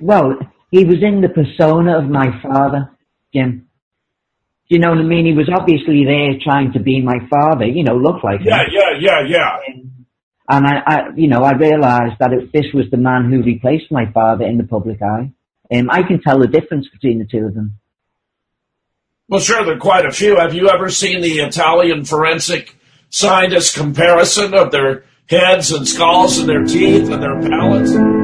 well, he was in the persona of my father, Jim. You know what I mean? He was obviously there trying to be my father, you know, look like him. Yeah, yeah, yeah, yeah. And I, I, you know, I realised that it, this was the man who replaced my father in the public eye. Um, I can tell the difference between the two of them. Well, sure, there are quite a few. Have you ever seen the Italian forensic scientist comparison of their heads and skulls and their teeth and their palates?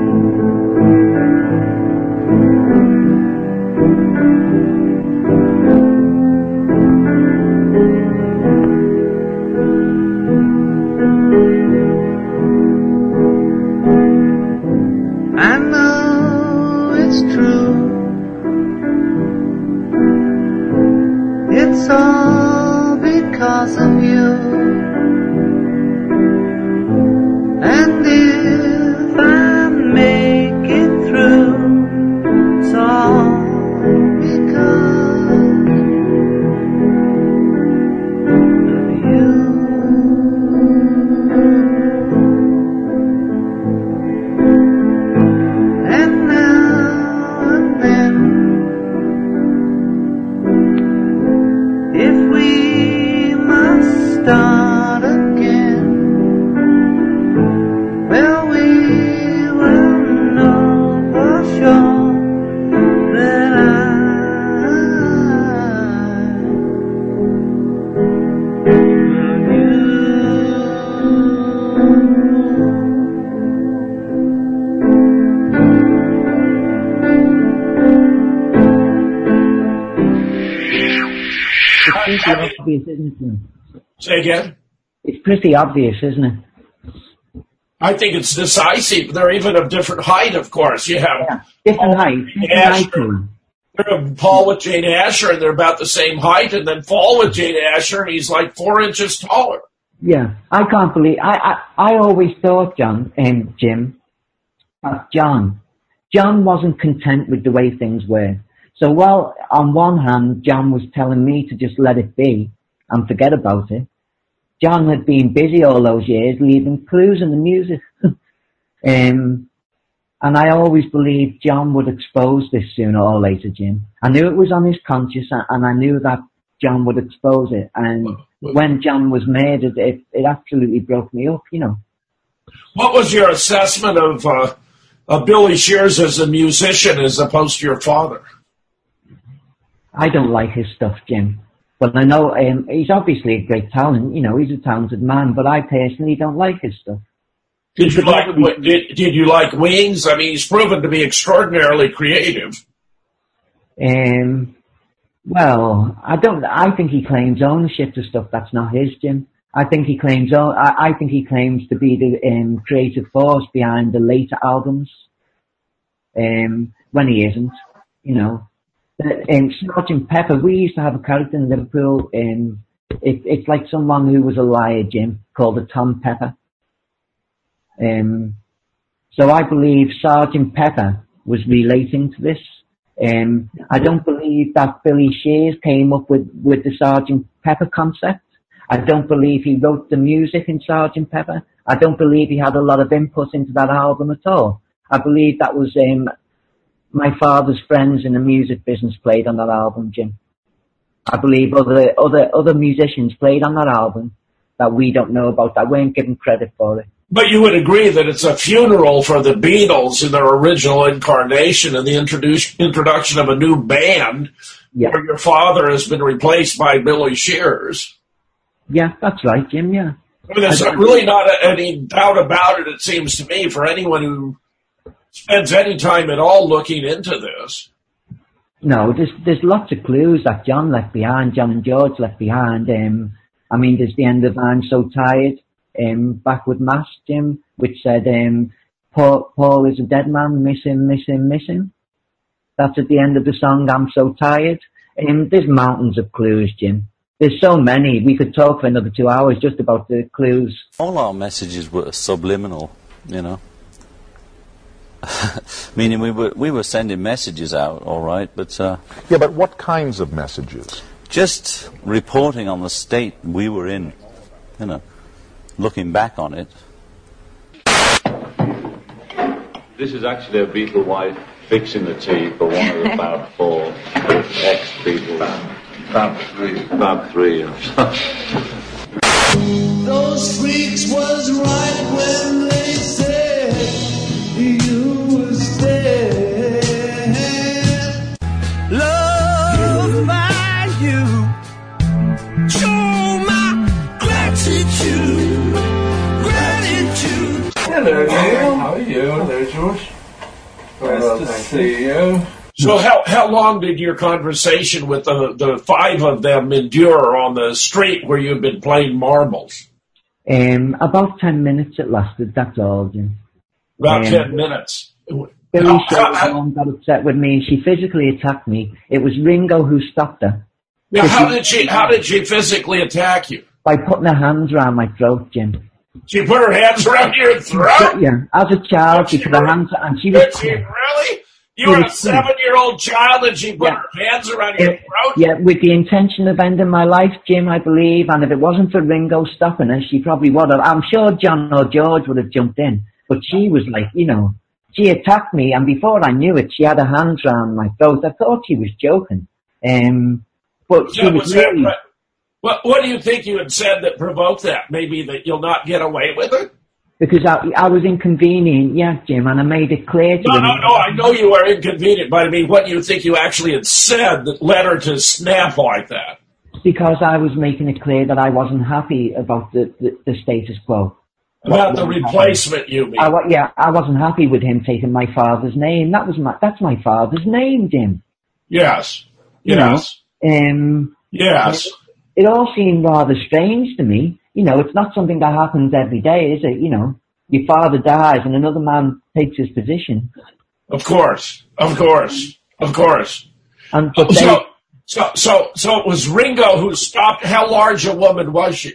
Pretty obvious, isn't it? I think it's decisive. They're even of different height, of course. You have Yeah. Different height. Different Yeah, height. sure. too. you have Paul with Jane Asher, and they're about the same height, and then Paul with Jane Asher, and he's like four inches taller. Yeah, I can't believe. I I, I always thought, John and Jim, that John, John wasn't content with the way things were. So while on one hand, John was telling me to just let it be and forget about it, John had been busy all those years, leaving clues in the music. *laughs* um, and I always believed John would expose this sooner or later, Jim. I knew it was on his conscience, and I knew that John would expose it. And when John was murdered, it, it absolutely broke me up, you know. What was your assessment of uh, of Billy Shears as a musician as opposed to your father? I don't like his stuff, Jim. But I know um, he's obviously a great talent. You know, he's a talented man. But I personally don't like his stuff. Did you like did, did you like Wings? I mean, he's proven to be extraordinarily creative. Um, well, I don't. I think he claims ownership to stuff that's not his, Jim. I think he claims. I, I think he claims to be the um, creative force behind the later albums. Um, when he isn't, you know. Um, Sergeant Pepper. We used to have a character in Liverpool. Um, it, it's like someone who was a liar, Jim, called a Tom Pepper. Um, so I believe Sergeant Pepper was relating to this. Um, I don't believe that Billy Shears came up with, with the Sergeant Pepper concept. I don't believe he wrote the music in Sergeant Pepper. I don't believe he had a lot of input into that album at all. I believe that was um, my father's friends in the music business played on that album, Jim. I believe other other other musicians played on that album that we don't know about that weren't given credit for it. But you would agree that it's a funeral for the Beatles in their original incarnation and the introduction introduction of a new band Yeah. where your father has been replaced by Billy Shears. Yeah, that's right, Jim, yeah. I mean, there's I- really not any doubt about it, it seems to me, for anyone who spends any time at all looking into this. No, there's there's lots of clues that John left behind, John and George left behind. Um, I mean, there's the end of I'm So Tired, um, back with Mass, Jim, which said, um, Paul, Paul is a dead man, miss him, miss him, miss him. That's at the end of the song, I'm So Tired. Um, there's mountains of clues, Jim. There's so many. We could talk for another two hours just about the clues. All our messages were subliminal, you know. *laughs* Meaning we were we were sending messages out, all right, but uh, Yeah, but what kinds of messages? just reporting on the state we were in, you know, looking back on it. This is actually a Beatle wife fixing the tea for one of the Fab *laughs* Four ex-Beatles. Fab Three. Fab Three. *laughs* Those freaks was right when they said Hello, Neil. How are you? Hello, George. Nice to see you. So how, how long did your conversation with the, the five of them endure on the street where you've been playing marbles? Um, about ten minutes it lasted, that's all, Jim. About Um, 10 minutes. Billy How- Shears how- how- mom got upset with me. She physically attacked me. It was Ringo who stopped her Now, how did she, how did she physically attack you? by putting her hands around my throat, Jim. She put her hands around your throat? Yeah, as a child, she put her hands, and she was. Did she really? You were a seven-year-old child and she put Yeah. her hands around your throat? yeah, with the intention of ending my life, Jim, I believe. And if it wasn't for Ringo stopping her, she probably would have. I'm sure John or George would have jumped in. But she was like, you know, she attacked me, and before I knew it, she had her hands around my throat. I thought she was joking. Um, but she was was really. But- What, what do you think you had said that provoked that? Maybe that you'll not get away with it? Because I, I was inconvenient, yeah, Jim, and I made it clear to No, them. no, no. I know you are inconvenient, but I mean, what do you think you actually had said that led her to snap like that? Because I was making it clear that I wasn't happy about the, the, the status quo. About the replacement, you mean? I, yeah, I wasn't happy with him taking my father's name. That was my, that's my father's name, Jim. Yes. You know? Yes. Um, Yes. It all seemed rather strange to me. You know, it's not something that happens every day, is it? You know, your father dies and another man takes his position. Of course. Of course. Of course. And but they, So, so, so, so it was Ringo who stopped. How large a woman was she?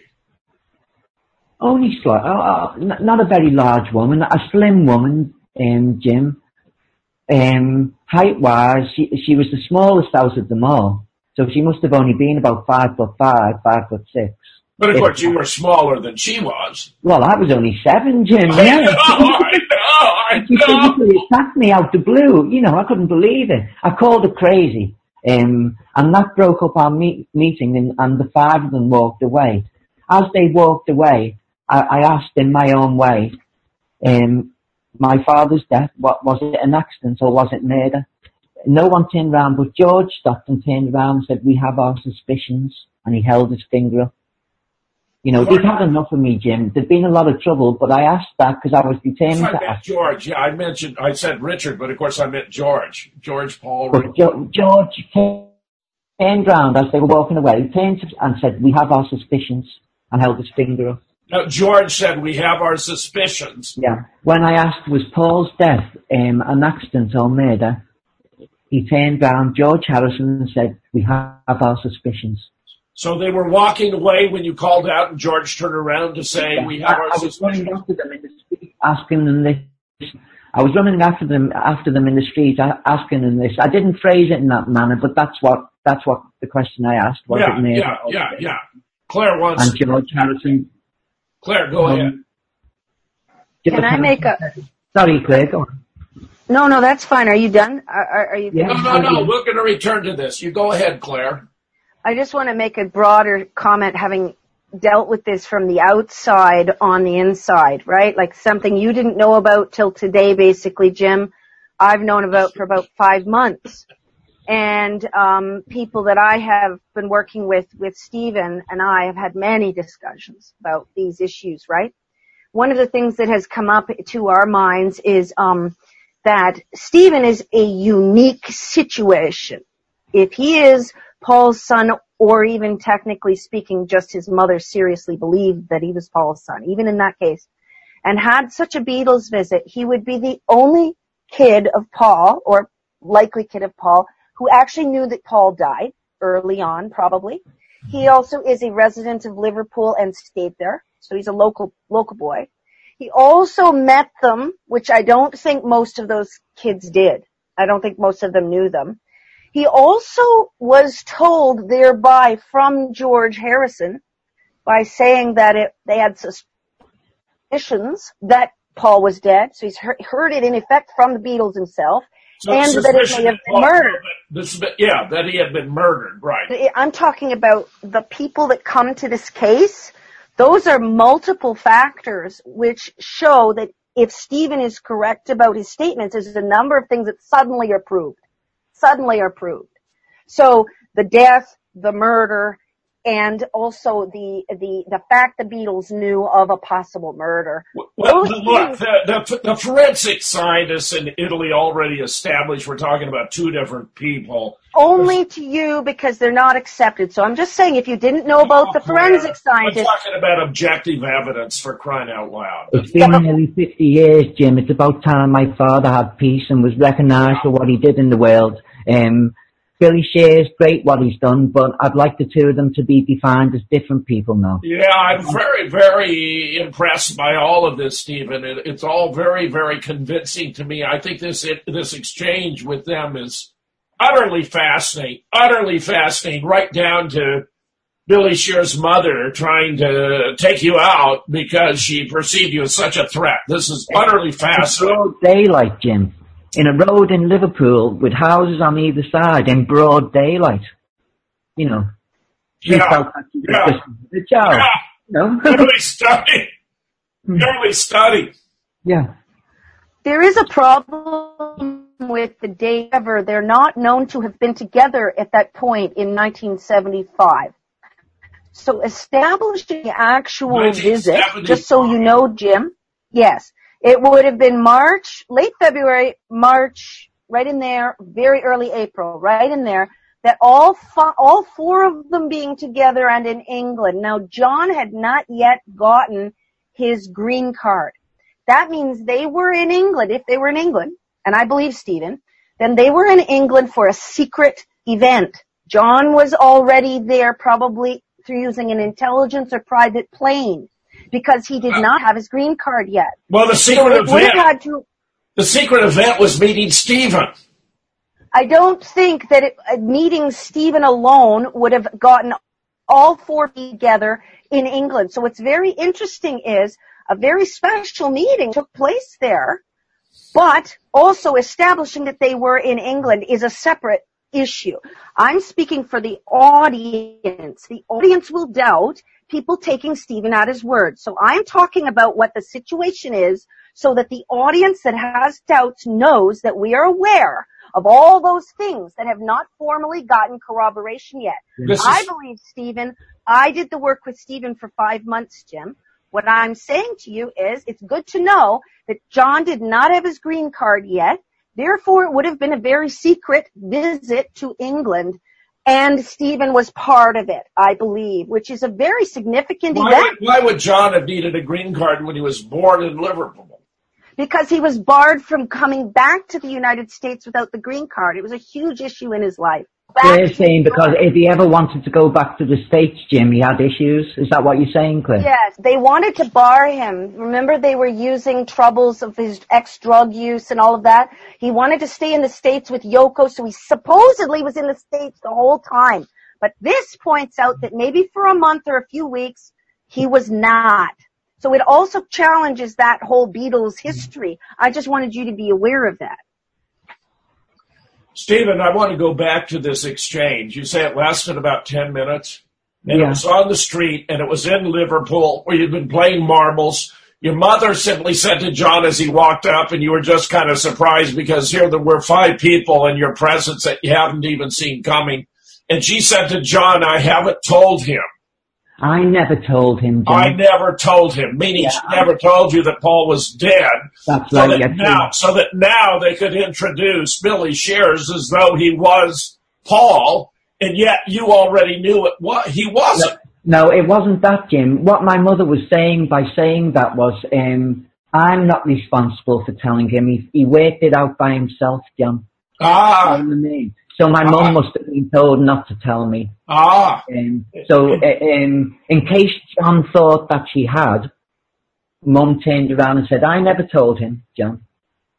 only slight, uh, uh, not a very large woman, a slim woman, um, Jim. Um, height wise, she, she was the smallest out of them all. So she must have only been about five foot five, five foot six. But of course, you were smaller than she was. Well, I was only seven, Jim. *laughs* I Yeah. know, I know, I She know. physically attacked me out the blue. You know, I couldn't believe it. I called her crazy. Um, and that broke up our meet- meeting and, and the five of them walked away. As they walked away, I, I asked in my own way, um, my father's death, what, was it an accident or was it murder? No one turned around, but George stopped and turned around and said, we have our suspicions. And he held his finger up. You know, they've had enough of me, Jim. There's been a lot of trouble, but I asked that because I was determined I to ask. George. Yeah, I mentioned, I said Richard, but of course I meant George. George Paul. But jo- George turned round as they were walking away, he turned and said, we have our suspicions, and held his finger up. Now, George said we have our suspicions. Yeah. When I asked, was Paul's death um, an accident or murder, he turned round, George Harrison, and said, we have our suspicions. So they were walking away when you called out, and George turned around to say we have I, our I was suspicions. running after them in the street, asking them this. I was running after them after them in the street, asking them this. I didn't phrase it in that manner, but that's what that's what the question I asked was. Yeah, it murder yeah, yeah, death? yeah. Claire wants. And George Harrison. Claire, go Um, ahead. George Can I make a? Sorry, Claire. Go on. No, no, that's fine. Are you done? Are, are, are you? Yeah. No, no, no. We're going to return to this. You go ahead, Claire. I just want to make a broader comment having dealt with this from the outside on the inside, right? Like something you didn't know about till today, basically, Jim. I've known about for about five months. And um, people that I have been working with, with Stephen and I have had many discussions about these issues, right? One of the things that has come up to our minds is um, that Stephen is a unique situation. If he is Paul's son, or even technically speaking, just his mother seriously believed that he was Paul's son, even in that case, and had such a Beatles visit, he would be the only kid of Paul, or likely kid of Paul, who actually knew that Paul died early on, probably. He mm-hmm. also is a resident of Liverpool and stayed there, so he's a local, local boy. He also met them, which I don't think most of those kids did. I don't think most of them knew them. He also was told thereby from George Harrison by saying that it, they had suspicions that Paul was dead. So he's heard, heard it in effect from the Beatles himself So and that it may have been murdered. This, yeah, that he had been murdered. Right. I'm talking about the people that come to this case. Those are multiple factors which show that if Stephen is correct about his statements, there's a number of things that suddenly are proved. Suddenly are proved. So the death, the murder, and also the the the fact the Beatles knew of a possible murder. Well, Those look, the, the, the forensic scientists in Italy already established we're talking about two different people. only to you because they're not accepted. So I'm just saying, if you didn't know about the forensic scientists. We're talking about objective evidence for crying out loud. It's been nearly 50 years, Jim. It's about time my father had peace and was recognised for what he did in the world. Um, Billy Shear's great what he's done, but I'd like the two of them to be defined as different people now. Yeah, I'm very, very impressed by all of this, Stephen. It, it's all very, very convincing to me. I think this this exchange with them is utterly fascinating, utterly fascinating, right down to Billy Shear's mother trying to take you out because she perceived you as such a threat. This is utterly It's fascinating. broad daylight, Jim. In a road in Liverpool with houses on either side in broad daylight. You know. She Yeah. felt that she was Yeah. just a child. Yeah, You know? *laughs* really stunning. Hmm. Really stunning. yeah. there is a problem with the date ever. They're not known to have been together at that point in 1975. So establishing the actual visit, just so you know, Jim, yes, it would have been March, late February, March, right in there, very early April, right in there, that all fi- all four of them being together and in England. Now, John had not yet gotten his green card. That means they were in England, if they were in England, and I believe Stephen, then they were in England for a secret event. John was already there probably through using an intelligence or private plane because he did not have his green card yet. Well, the secret would event, had to, the secret event was meeting Stephen. I don't think that it, uh, meeting Stephen alone would have gotten all four together in England. So what's very interesting is a very special meeting took place there, but also establishing that they were in England is a separate issue. I'm speaking for the audience. The audience will doubt people taking Stephen at his word. So I'm talking about what the situation is so that the audience that has doubts knows that we are aware of all those things that have not formally gotten corroboration yet. Is- I believe Stephen, I did the work with Stephen for five months, Jim. What I'm saying to you is it's good to know that John did not have his green card yet. Therefore, it would have been a very secret visit to England. And Stephen was part of it, I believe, which is a very significant Why event would, why would John have needed a green card when he was born in Liverpool? because he was barred from coming back to the United States without the green card. It was a huge issue in his life. They're saying because if he ever wanted to go back to the States, Jim, he had issues. Is that what you're saying, Claire? Yes, they wanted to bar him. Remember they were using troubles of his ex-drug use and all of that? He wanted to stay in the States with Yoko, so he supposedly was in the States the whole time. But this points out that maybe for a month or a few weeks, he was not. So it also challenges that whole Beatles history. I just wanted you to be aware of that. Stephen, I want to go back to this exchange. You say it lasted about 10 minutes, and it was on the street, and it was in Liverpool where you'd been playing marbles. Your mother simply said to John as he walked up, and you were just kind of surprised because here there were five people in your presence that you haven't even seen coming. And she said to John, I haven't told him. I never told him, Jim. I never told him, meaning she never told you that Paul was dead. That's so right, that yeah, now, so that now they could introduce Billy Shears as though he was Paul, and yet you already knew it. What he wasn't. No, it wasn't that, Jim. What my mother was saying by saying that was, um, I'm not responsible for telling him. He, he worked it out by himself, John. Ah, You know I mean? So my Ah. mum must have been told not to tell me. ah. Um, so uh, um, in case John thought that she had, mum turned around and said, I never told him, John.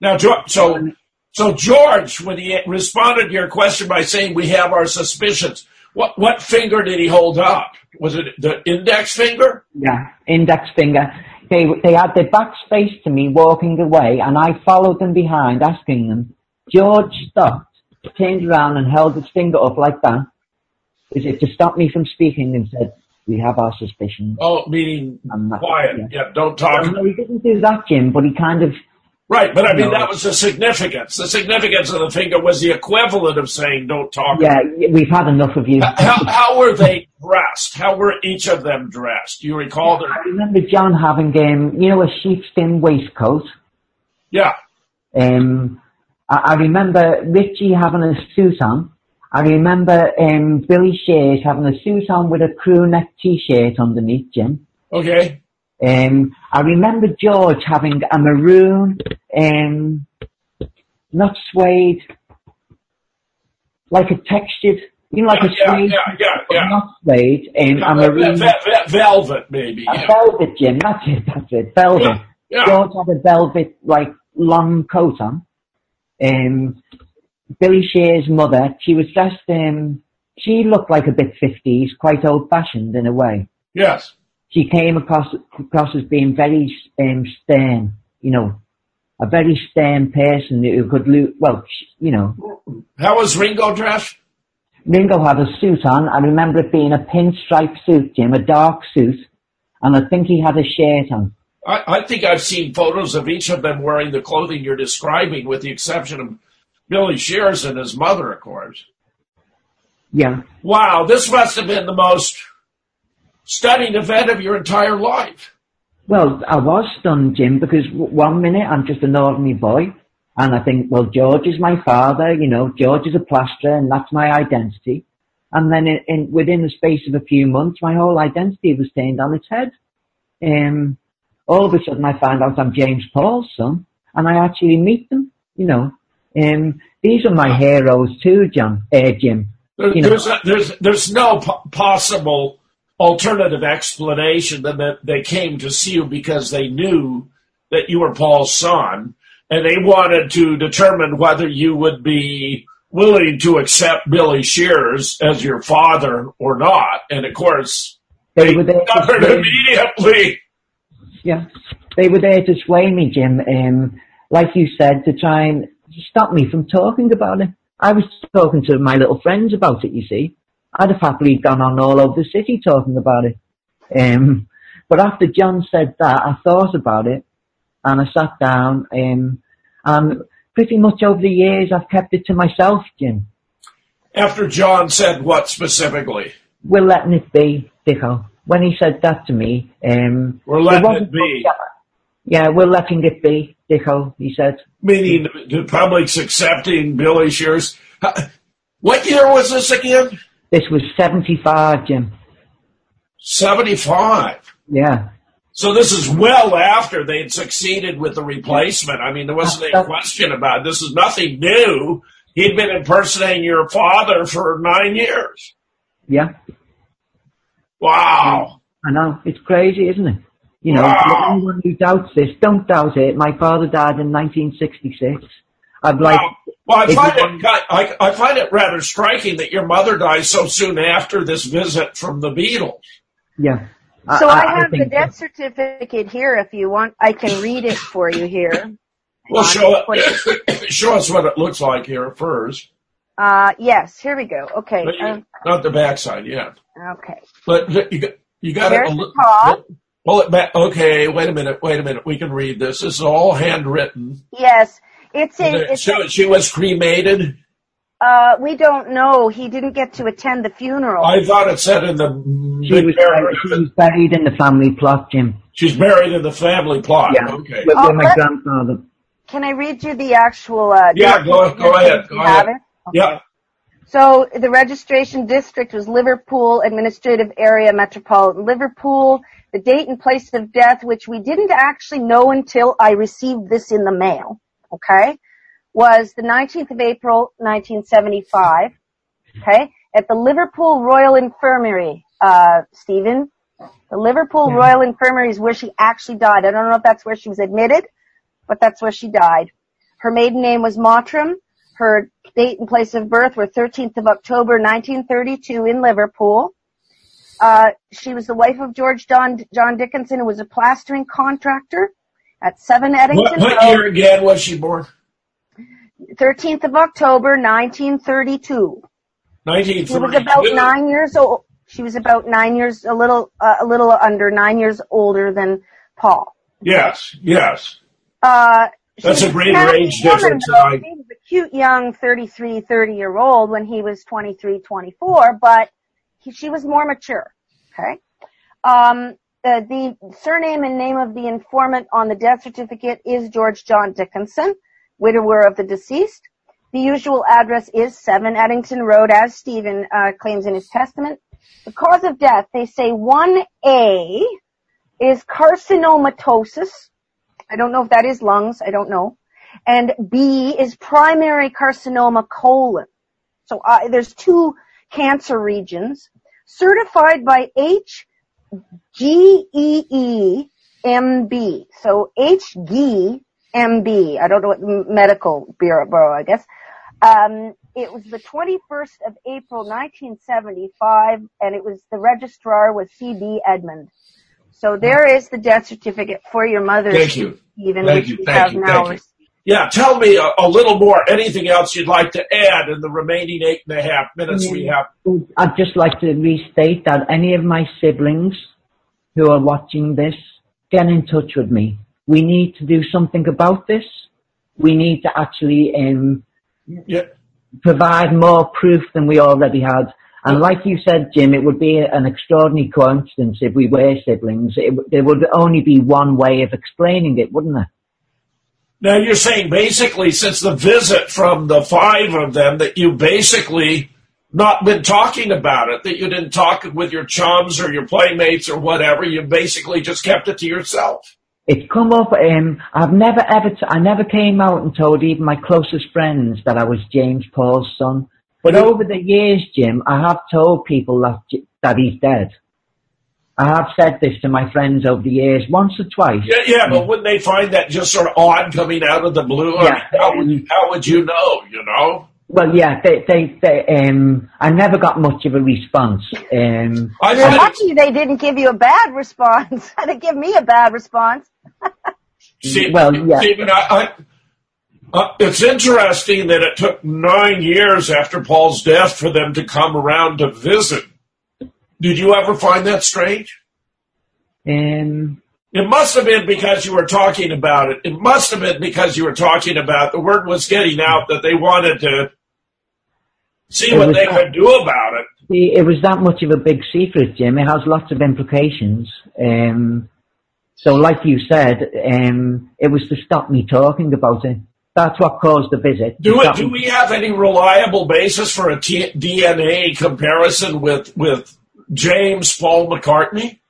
Now, so so George, when he responded to your question by saying we have our suspicions, what what finger did he hold up? Was it the index finger? Yeah, index finger. They they had their backs faced to me walking away, and I followed them behind, asking them. George turned around, and held his finger up like that, as if to stop me from speaking, and said, "We have our suspicions." Oh, meaning quiet. yeah. Yeah, don't talk. No, he didn't do that, Jim, but he kind of. Right, but I mean No. that was the significance. The significance of the finger was the equivalent of saying "Don't talk." Yeah, we've had enough of you. How, how were they dressed? How were each of them dressed? Do you recall their? I remember John having, um, you know, a sheepskin waistcoat. Yeah. Um, I, I remember Richie having a suit on. I remember um, Billy Shears having a suit on with a crew neck t-shirt underneath, Jim. Okay. Um, I remember George having a maroon, um, not suede, like a textured, you know, like Yeah, a yeah, suede, yeah, yeah, but yeah. not suede, um, Yeah, a maroon, ve- ve- velvet, maybe. a Yeah. velvet, Jim. That's it. That's it. Velvet. Yeah, yeah. George had a velvet, like long coat on. Um, Billy Shear's mother, she was dressed. Um, she looked like a bit fifties, quite old-fashioned in a way. Yes. She came across across as being very um, stern. You know, a very stern person who could lo- well, you know. How was Ringo dressed? Ringo had a suit on. I remember it being a pinstripe suit, Jim, a dark suit, and I think he had a shirt on. I, I think I've seen photos of each of them wearing the clothing you're describing, with the exception of Billy Shears and his mother, of course. Yeah. Wow, this must have been the most stunning event of your entire life. Well, I was stunned, Jim, because one minute I'm just an ordinary boy, and I think, well, George is my father, you know, George is a plasterer, and that's my identity. And then in, in within the space of a few months, my whole identity was turned on its head. Um, all of a sudden, I find out I'm James Paul's son, and I actually meet them. You know, um, these are my heroes too, John, uh, Jim. There, there's, a, there's, there's no po- possible alternative explanation than that they came to see you because they knew that you were Paul's son, and they wanted to determine whether you would be willing to accept Billy Shears as your father or not. And of course, They they were discovered immediately. Yeah, they were there to sway me, Jim. Um, like you said, to try and stop me from talking about it. I was talking to my little friends about it, you see. I'd have happily gone on all over the city talking about it. Um, but after John said that, I thought about it and I sat down um, and pretty much over the years I've kept it to myself, Jim. After John said what specifically? We're letting it be, Dicko. When he said that to me, um, We're letting it be. Yeah, we're letting it be, Dicko, he said. Meaning the public's accepting Billy Shears. What year was this again? This was 75, Jim. 75. Yeah. So this is well after they'd succeeded with the replacement. I mean, there wasn't any question about it. This is nothing new. He'd been impersonating your father for nine years. Yeah. Wow. I know. It's crazy, isn't it? You know, Wow. anyone who doubts this, don't doubt it. My father died in 1966. I'd like, Wow. Well, I find it I, I find it rather striking that your mother died so soon after this visit from the Beatles. yeah. So I, have the think- death certificate here if you want. I can read it for you here. Well, on, show put it, *coughs* show us what it looks like here first. Uh, yes, here we go. Okay. You- um, not the backside yet. okay. But you got, you got it. Here's a the top. Pull it back. Okay, wait a minute. Wait a minute. We can read this. This is all handwritten. Yes. It's a, it's So she was cremated. uh, we don't know. He didn't get to attend the funeral. I thought it said in the She was, paragraph she was buried in the family plot, Jim. she's buried in the family plot. Yeah. Okay. With, Oh, my grandfather. Can I read you the actual, uh, Yeah, go- go ahead, if you go have ahead. it? Yeah. So the registration district was Liverpool Administrative Area Metropolitan Liverpool. The date and place of death, which we didn't actually know until I received this in the mail, okay, was the 19th of April, 1975, okay, at the Liverpool Royal Infirmary, uh, Stephen. The Liverpool Royal Infirmary is where she actually died. I don't know if that's where she was admitted, but that's where she died. Her maiden name was Mottram. Her date and place of birth were 13th of October 1932 in Liverpool. Uh, she was the wife of George John, John Dickinson, who was a plastering contractor at 7 Eddington What, what Road. year again was she born? 13th of October 1932. She was about nine years old. She was about nine years, a little, uh, a little under nine years older than Paul. Yes, yes. Uh, That's a great age difference, though. I- He was a cute young 33, 30 year old when he was 23, 24, but he, she was more mature. Okay. Um, uh, the surname and name of the informant on the death certificate is George John Dickinson, widower of the deceased. The usual address is 7 Eddington Road, as Stephen uh, claims in his testament. The cause of death, they say 1A is carcinomatosis. I don't know if that is lungs. I don't know. And B is primary carcinoma colon. So uh, there's two cancer regions certified by HGEEMB. So HGMB. I don't know what medical bureau, bureau I guess. Um, it was the 21st of April 1975 and it was the registrar was C.B. Edmund. So there is the death certificate for your mother. Thank you. Stephen, Thank which you, thank you, thank you. Yeah, tell me a, a little more. Anything else you'd like to add in the remaining eight and a half minutes we have? I'd just like to restate that any of my siblings who are watching this, get in touch with me. We need to do something about this. We need to actually um, Yeah. provide more proof than we already had. And like you said, Jim, it would be an extraordinary coincidence if we were siblings. It, there would only be one way of explaining it, wouldn't there? Now you're saying basically since the visit from the five of them that you basically not been talking about it, that you didn't talk with your chums or your playmates or whatever. You basically just kept it to yourself. It's come up, um, I've never ever, t- I never came out and told even my closest friends that I was James Paul's son. But over the years, Jim, I have told people that, that he's dead. I have said this to my friends over the years, once or twice. Yeah, yeah, but wouldn't they find that just sort of odd coming out of the blue? I mean, Yeah. how, would, how would you know, you know? Well, yeah, they, they, they, um, I never got much of a response. Um, I You're find, lucky they didn't give you a bad response. *laughs* they give me a bad response. *laughs* see, Well, yeah. Stephen, I, I, Uh, it's interesting that it took nine years after Paul's death for them to come around to visit. Did you ever find that strange? Um, It must have been because you were talking about it. It must have been because you were talking about the word was getting out that they wanted to see what they that- could do about it. it was that much of a big secret, Jim. It has lots of implications. Um, so, like you said, um, it was to stop me talking about it. That's what caused the visit. Do it. Do we have any reliable basis for a T- DNA comparison with with James Paul McCartney?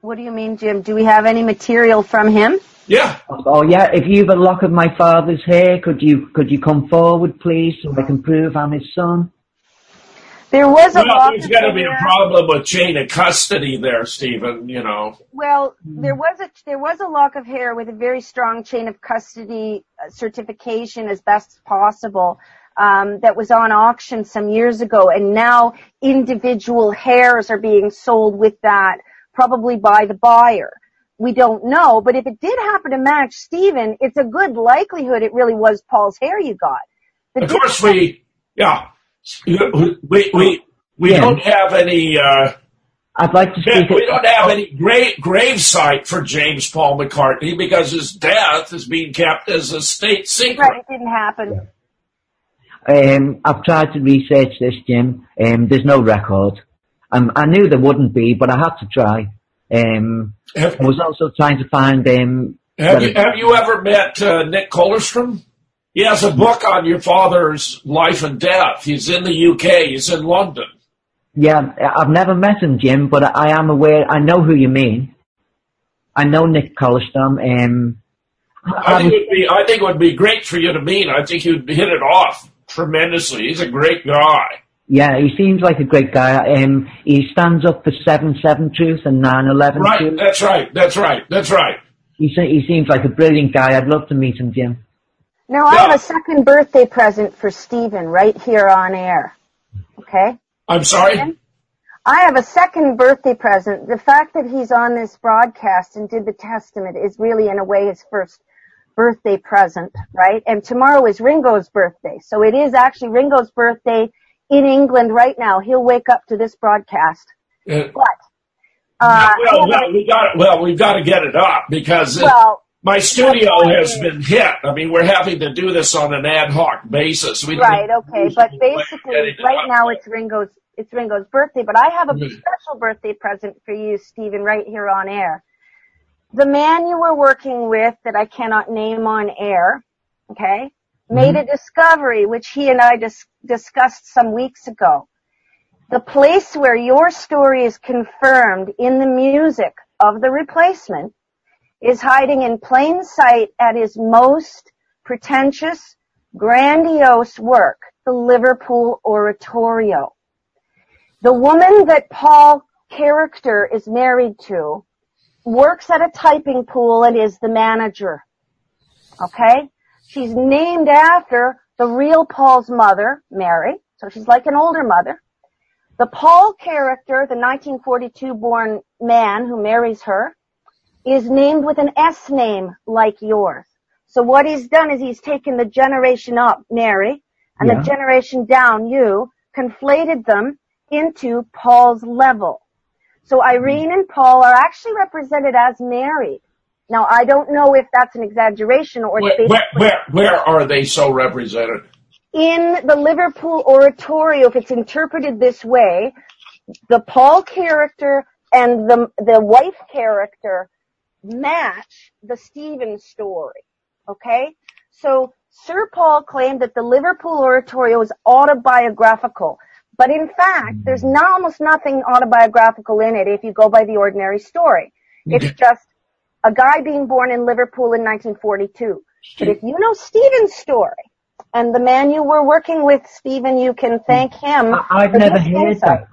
What do you mean, Jim? Do we have any material from him? Yeah. Oh yeah, if you've a lock of my father's hair, could you could you come forward, please, so I can prove I'm his son? There was a Well, law. there's got to be a problem with chain of custody there, Stephen. You know. Well, there was a there was a lock of hair with a very strong chain of custody uh, certification as best possible um, that was on auction some years ago, and now individual hairs are being sold with that, probably by the buyer. We don't know, but if it did happen to match Stephen, it's a good likelihood it really was Paul's hair you got. The Of course, we yeah we we we Yeah. don't have any. Uh, I'd like to speak. we don't have any great grave site for James Paul McCartney because his death is being kept as a state secret. Right, it didn't happen. Um, I've tried to research this, Jim. Um, there's no record. Um, I knew there wouldn't be, but I had to try. Um, Have, I was also trying to find. Um, have you have you ever met uh, Nick Kollerstrom? He has a book on your father's life and death. He's in the UK. He's in London. yeah, I've never met him, Jim, but I am aware. I know who you mean. I know Nick Kollerstrom. Um, I I think, was- be, I think it would be great for you to meet. I think you'd hit it off tremendously. He's a great guy. yeah, he seems like a great guy. Um, he stands up for seven seven truth and nine eleven Right. truth. That's right. That's right. That's right. He, se- he seems like a brilliant guy. I'd love to meet him, Jim. Now I Yeah. have a second birthday present for Stephen right here on air. Okay? I'm sorry. I have a second birthday present. The fact that he's on this broadcast and did the testament is really in a way his first birthday present, right? And tomorrow is Ringo's birthday. So it is actually Ringo's birthday in England right now. He'll wake up to this broadcast. Uh, But, uh, well, well, we got well, we've got to get it up because it- well, my studio has been hit. I mean, we're having to do this on an ad hoc basis. We Right, okay, but basically, right up. now it's Ringo's, it's Ringo's birthday, but I have a Mhm. special birthday present for you, Stephen, right here on air. The man you were working with that I cannot name on air, okay, made mm-hmm. a discovery which he and I dis- discussed some weeks ago. The place where your story is confirmed in the music of the replacement is hiding in plain sight at his most pretentious, grandiose work, the Liverpool Oratorio. The woman that Paul character is married to works at a typing pool and is the manager. Okay? She's named after the real Paul's mother, Mary. So she's like an older mother. The Paul character, the 1942 born man who marries her, is named with an S name like yours. So what he's done is he's taken the generation up, Mary, and Yeah. the generation down, you, conflated them into Paul's level. So Irene and Paul are actually represented as married. Now I don't know if that's an exaggeration or Where, where, where, where are they so represented? in the Liverpool oratorio, if it's interpreted this way, the Paul character and the the wife character match the Stephen story. Okay? So Sir Paul claimed that the Liverpool oratorio is autobiographical. But in fact, there's not, almost nothing autobiographical in it if you go by the ordinary story. It's just a guy being born in Liverpool in 1942. But if you know Stephen's story, and the man you were working with, Stephen, you can thank him. I, I've never heard insight. that.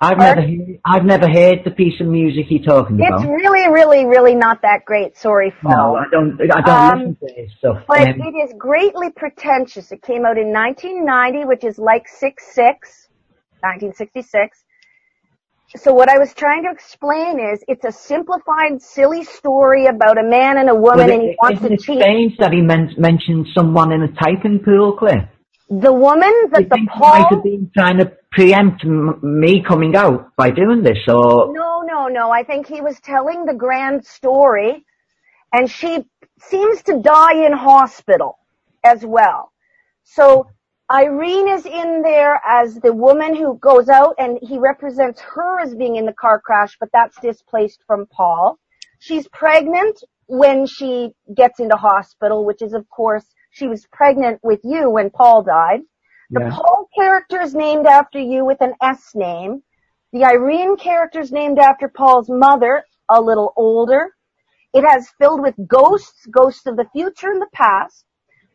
I've Pardon? never heard, I've never heard the piece of music you're talking It's about. It's really, really, really not that great. Sorry, No, Paul. I don't. I don't Um, listen to this stuff. But Um, it is greatly pretentious. It came out in 1990, which is like 6-6, 1966. so what I was trying to explain is it's a simplified, silly story about a man and a woman, Well, and he it- wants to it cheat. strange that he men- mentioned someone in a typing pool, Claire? The woman that You the he might have been trying to preempt m- me coming out by doing this, or No, no, no. I think he was telling the grand story, and she seems to die in hospital as well. So Irene is in there as the woman who goes out, and he represents her as being in the car crash, but that's displaced from Paul. She's pregnant when she gets into hospital, which is of course she was pregnant with you when Paul died. The Yeah. Paul character is named after you with an S name. The Irene character is named after Paul's mother, a little older. It has filled with ghosts, ghosts of the future and the past.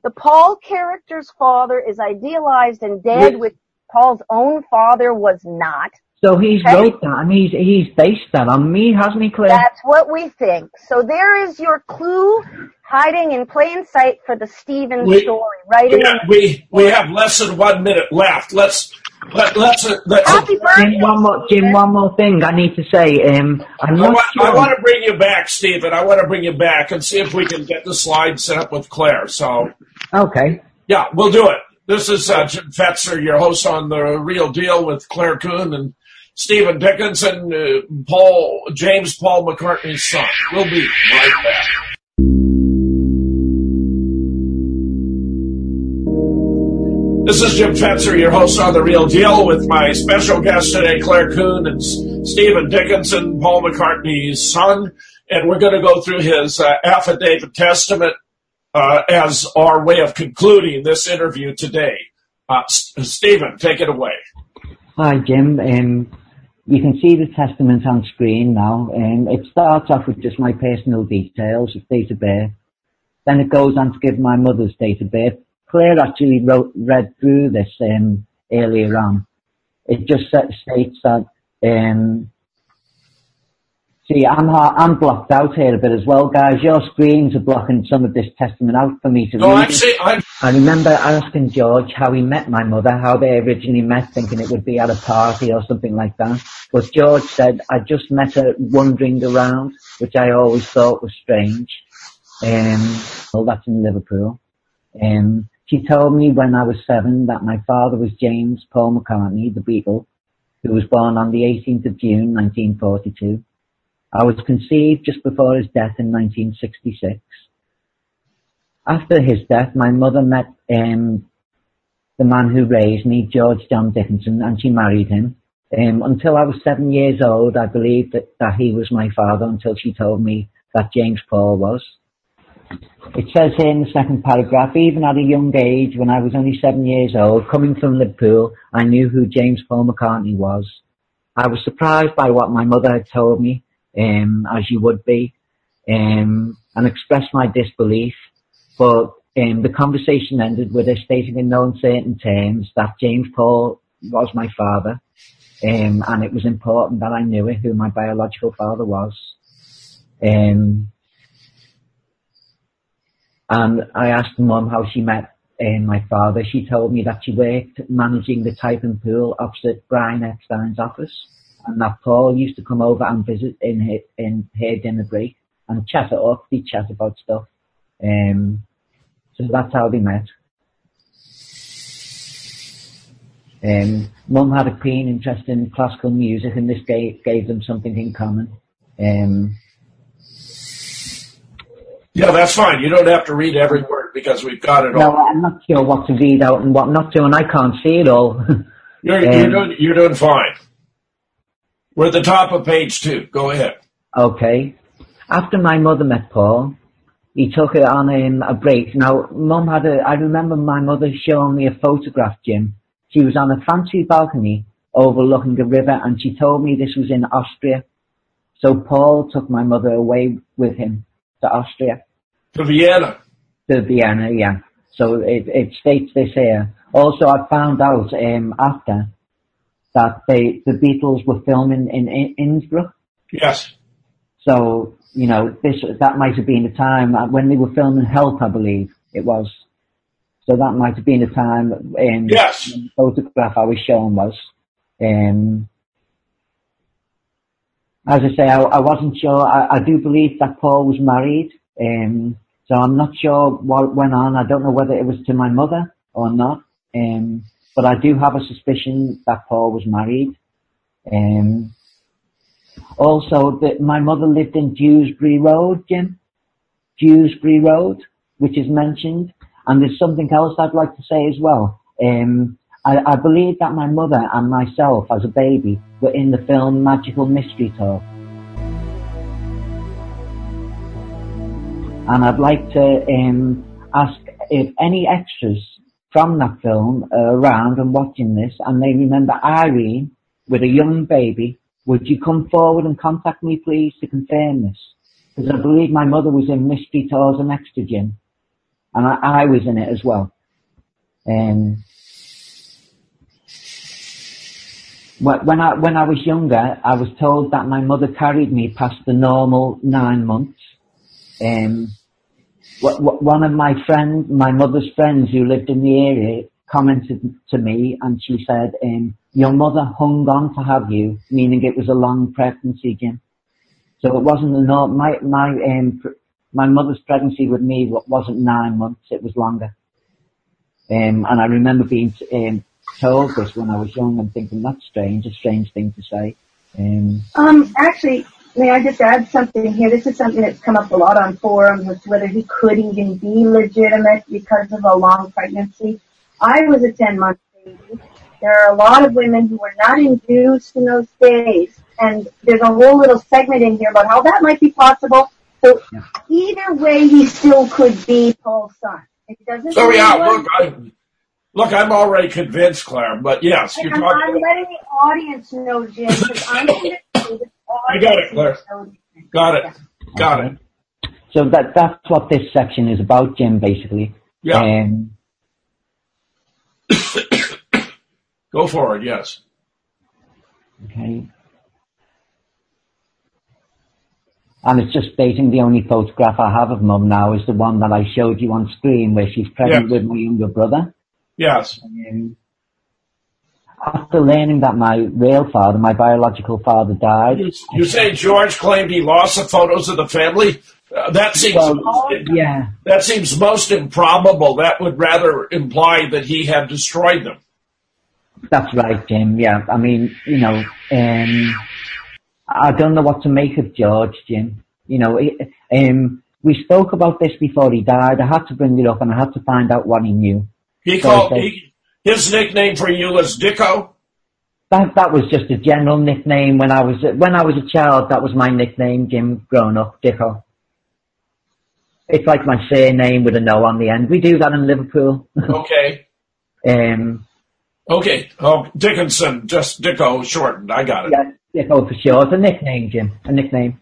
The Paul character's father is idealized and dead, Yes. which Paul's own father was not. so he's Okay. wrote that and he's he's based that on me, hasn't he, Claire? That's what we think. So there is your clue hiding in plain sight for the Stephen We- story. Right We, in we we have less than one minute left. Let's let let's uh, let's. Happy birthday. Jim, one more, Jim, one more thing I need to say. Um, I'm I want, sure. I want to bring you back, Stephen. I want to bring you back and see if we can get the slide set up with Claire. So, Okay. yeah, we'll do it. This is uh, Jim Fetzer, your host on The Real Deal with Claire Kuehn and Stephen Dickinson, uh, Paul James Paul McCartney's son. We'll be right back. This is Jim Fetzer, your host on The Real Deal, with my special guest today, Claire Kuehn and Stephen Dickinson, Paul McCartney's son. And we're going to go through his uh, affidavit testament uh, as our way of concluding this interview today. Uh, S- Stephen, take it away. Hi, Jim. Um, you can see the testament on screen now. Um, it starts off with just my personal details date of birth. Then it goes on to give my mother's date of birth. Claire actually wrote, read through this um, earlier on. It just states that. Um, see, I'm I'm blocked out here a bit as well, guys. Your screens are blocking some of this testament out for me to No, read. I'm, I remember asking George how he met my mother, how they originally met, thinking it would be at a party or something like that. But George said, I just met her wandering around, which I always thought was strange. Um, well, that's in Liverpool. Um, she told me when I was seven that my father was James Paul McCartney, the Beatle, who was born on the 18th of June 1942. I was conceived just before his death in 1966. After his death, my mother met um, the man who raised me, George John Dickinson, and she married him. Um, until I was seven years old, I believed that, that he was my father until she told me that James Paul was. It says here in the second paragraph, even at a young age, when I was only seven years old, coming from Liverpool, I knew who James Paul McCartney was. I was surprised by what my mother had told me, um, as you would be, um, and expressed my disbelief. But um, the conversation ended with her stating in no uncertain terms that James Paul was my father, um, and it was important that I knew who my biological father was. Um, and I asked mum how she met um, my father. She told me that she worked managing the typing pool opposite Brian Epstein's office, and that Paul used to come over and visit in her, in her dinner break and chat it up. They chat about stuff. Um, so that's how they met. Um, Mum had a keen interest in classical music, and this gave, gave them something in common. Um, yeah, that's fine. You don't have to read every word because we've got it no, all. No, I'm not sure what to read out and what not to, and I can't see it all. *laughs* You're, you're, Um, doing, you're doing fine. We're at the top of page two. Go ahead. Okay. After my mother met Paul, he took her on um, a break. Now, Mum had a, I remember my mother showing me a photograph, Jim. She was on a fancy balcony overlooking a river and she told me this was in Austria. So Paul took my mother away with him to Austria, To Vienna. to Vienna, yeah. So it, it states this here. Also, I found out um, after that they, the Beatles were filming in, in Innsbruck. Yes. So, you know, this, that might have been the time uh, when they were filming Help, I believe it was. So that might have been the time um, Yes. the photograph I was shown was. Um, as I say, I, I wasn't sure. I, I do believe that Paul was married, um, so I'm not sure what went on. I don't know whether it was to my mother or not, um, but I do have a suspicion that Paul was married. Um, also, that my mother lived in Dewsbury Road, Jim. Dewsbury Road, which is mentioned. And there's something else I'd like to say as well. Um, I, I believe that my mother and myself as a baby were in the film Magical Mystery Tour. And I'd like to um, ask if any extras from that film are around and watching this and they remember Irene with a young baby, would you come forward and contact me please to confirm this? Because I believe my mother was in Mystery Tours and Extra Jim. And I, I was in it as well. Um, when I when I was younger, I was told that my mother carried me past the normal nine months. Um, one of my friends, my mother's friends who lived in the area, commented to me, and she said, um, "Your mother hung on to have you," meaning it was a long pregnancy, Jim. So it wasn't a no. My my um, my mother's pregnancy with me wasn't nine months; it was longer. Um, and I remember being um, told this when I was young and thinking that's strange, a strange thing to say. Um, um, actually, may I just add something here? This is something that's come up a lot on forums as whether he could even be legitimate because of a long pregnancy. I was a 10 month baby. There are a lot of women who were not induced in those days. And there's a whole little segment in here about how that might be possible. So yeah. either way, he still could be Paul's son. It doesn't. So yeah, look, I, Look, I'm already convinced, Claire, but yes, you're I'm, talking. I'm about... letting the audience know, Jim, because I'm convinced. I got it, Claire. Got it. Got it. So that that's what this section is about, Jim. Basically. Yeah. Um, *coughs* Go forward. Yes. Okay. And it's just stating the only photograph I have of mum now is the one that I showed you on screen where she's pregnant yes. with my younger brother. Yes. Um, after learning that my real father, my biological father, died. You, you say George claimed he lost the photos of the family? Uh, that seems well, yeah. That seems most improbable. That would rather imply that he had destroyed them. That's right, Jim. Yeah, I mean, you know, um, I don't know what to make of George, Jim. You know, it, um, we spoke about this before he died. I had to bring it up, and I had to find out what he knew. He called he, his nickname for you was Dicko. That that was just a general nickname when I was when I was a child. That was my nickname, Jim. Grown up, Dicko. It's like my surname with a no on the end. We do that in Liverpool. *laughs* Okay. um. Okay. Oh, Dickinson, just Dicko shortened. I got it. Yeah, Dicko for sure. It's a nickname, Jim. A nickname.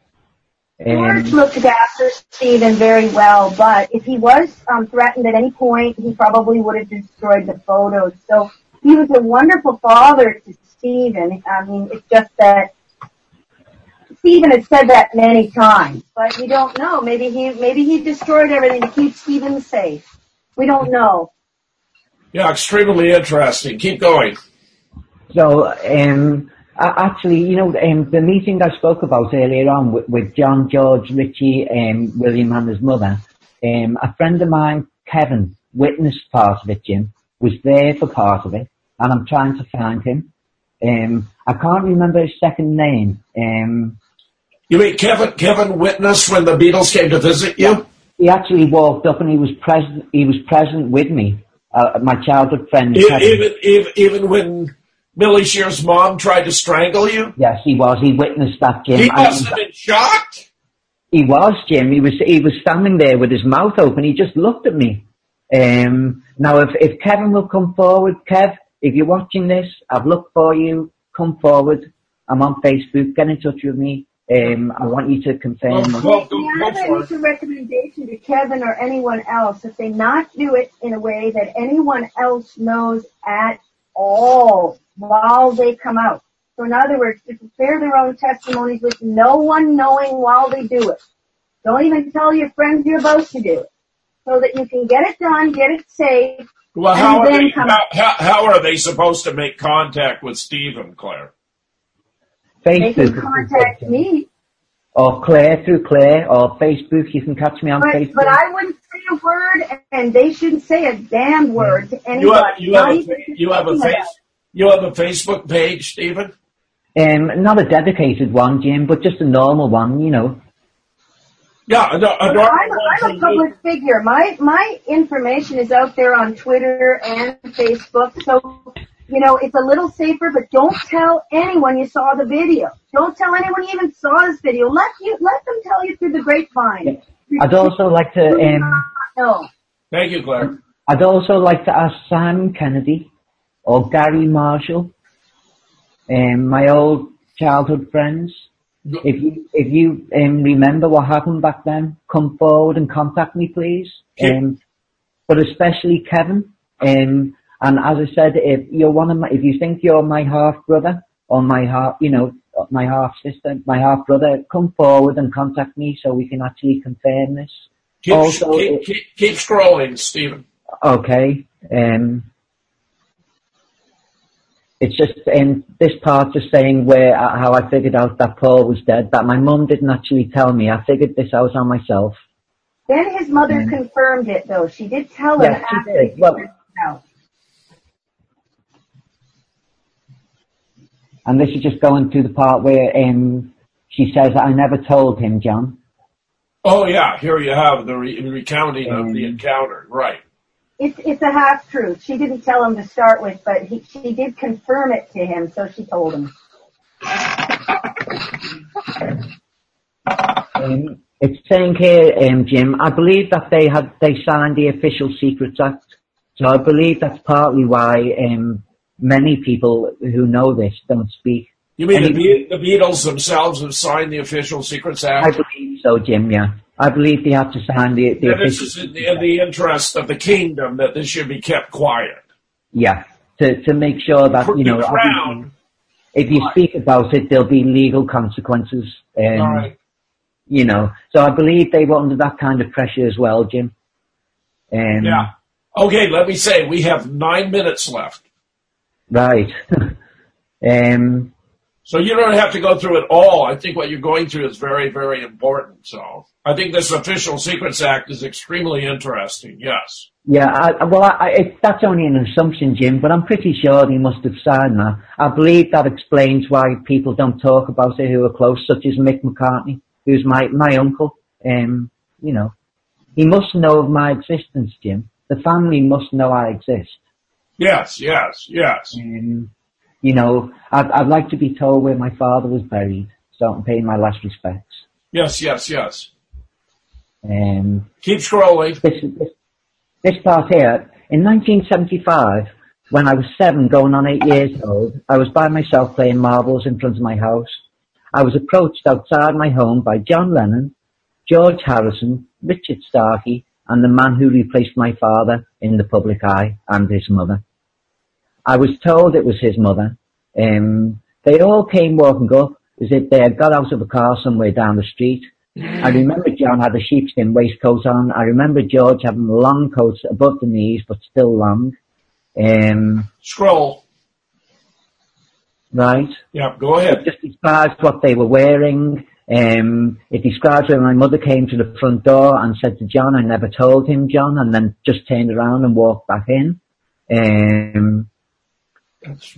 George looked after Stephen very well, but if he was um, threatened at any point, he probably would have destroyed the photos. So he was a wonderful father to Stephen. I mean, it's just that Stephen has said that many times, but we don't know. Maybe he maybe he destroyed everything to keep Stephen safe. We don't know. Yeah, extremely interesting. Keep going. So, um, actually, you know, um, the meeting I spoke about earlier on with, with John, George, Richie, um, William and his mother, um, a friend of mine, Kevin, witnessed part of it, Jim, was there for part of it, and I'm trying to find him. Um, I can't remember his second name. Um, you mean Kevin, Kevin witnessed when the Beatles came to visit you? He actually walked up and he was present, he was present with me, uh, my childhood friend. Even, even, even when Millie Shear's mom tried to strangle you? Yes, he was. He witnessed that, Jim. He must have been shocked. He was, Jim. He was he was standing there with his mouth open. He just looked at me. Um, now, if if Kevin will come forward, Kev, if you're watching this, I've looked for you. Come forward. I'm on Facebook. Get in touch with me. Um, I want you to confirm. Well, well, well, well a recommendation to Kevin or anyone else if they not do it in a way that anyone else knows at all while they come out. So in other words, to prepare their own testimonies with no one knowing while they do it. Don't even tell your friends you're about to do it. So that you can get it done, get it safe. Well, how are, they, how, how, how are they supposed to make contact with Stephen, Claire? They can Facebook. contact me, Or Claire through Claire, or Facebook. You can catch me on but, Facebook. but I wouldn't say a word, and they shouldn't say a damn word to anybody. You have you have a, you have a thinking face you have a Facebook page, Stephen. Um, not a dedicated one, Jim, but just a normal one, you know. Yeah, a, a But normal I'm, one I'm a from public figure. My my information is out there on Twitter and Facebook, so you know it's a little safer. But don't tell anyone you saw the video. Don't tell anyone you even saw this video. Let you let them tell you through the grapevine. I'd also like to, um, not. Thank you, Claire. I'd also like to ask Sam Kennedy or Gary Marshall, um, my old childhood friends. If you if you um, remember what happened back then, come forward and contact me, please. Um, but especially Kevin. Um, and as I said, if you're one of my, if you think you're my half brother or my half, you know, my half sister, my half brother, come forward and contact me so we can actually confirm this. Keep, Also, keep, it- keep, keep scrolling, Stephen. Okay. Um, it's just in this part just saying where uh, how I figured out that Paul was dead. That my mum didn't actually tell me. I figured this out on myself. Then his mother Mm. confirmed it, though. She did tell him Yeah, she after did. he Well- it out. And this is just going to the part where um, she says, "I never told him, John." Oh yeah, here you have the re- recounting of Um, the encounter. Right. It's it's a half truth. She didn't tell him to start with, but he, she did confirm it to him, so she told him. Um, it's saying here, um, Jim. I believe that they had they signed the Official Secrets Act, so I believe that's partly why um, many people who know this don't speak. You mean the, Be- the Beatles themselves have signed the Official Secrets Act? I believe so, Jim. Yeah, I believe they have to sign the the And this is in the, in the interest of the kingdom that this should be kept quiet. Yeah, to to make sure that you know, crown. if you speak about it, there'll be legal consequences. Um, All right. You know, so I believe they were under that kind of pressure as well, Jim. Um, Yeah. Okay, let me say we have nine minutes left. Right. *laughs* um, So you don't have to go through it all. I think what you're going through is very, very important. So I think this Official Secrets Act is extremely interesting. Yes. yeah, I, well, I, it, that's only an assumption, Jim, but I'm pretty sure they must have signed that. I believe that explains why people don't talk about it who are close, such as Mick McCartney, who's my, my uncle. Um, you know, he must know of my existence, Jim. The family must know I exist. Yes, yes, yes. Um, you know, I'd, I'd like to be told where my father was buried, so I can pay my last respects. Yes, yes, yes. Um, Keep scrolling. this, this, this part here, in 1975, when I was seven going on eight years old, I was by myself playing marbles in front of my house. I was approached outside my home by John Lennon, George Harrison, Richard Starkey, and the man who replaced my father in the public eye and his mother. I was told it was his mother. Um, they all came walking up as if they had got out of a car somewhere down the street. I remember John had a sheepskin waistcoat on. I remember George having long coats above the knees but still long. Um, Scroll. right? Yeah, go ahead. It just describes what they were wearing. Um, it describes when my mother came to the front door and said to John, I never told him, John, and then just turned around and walked back in. Um,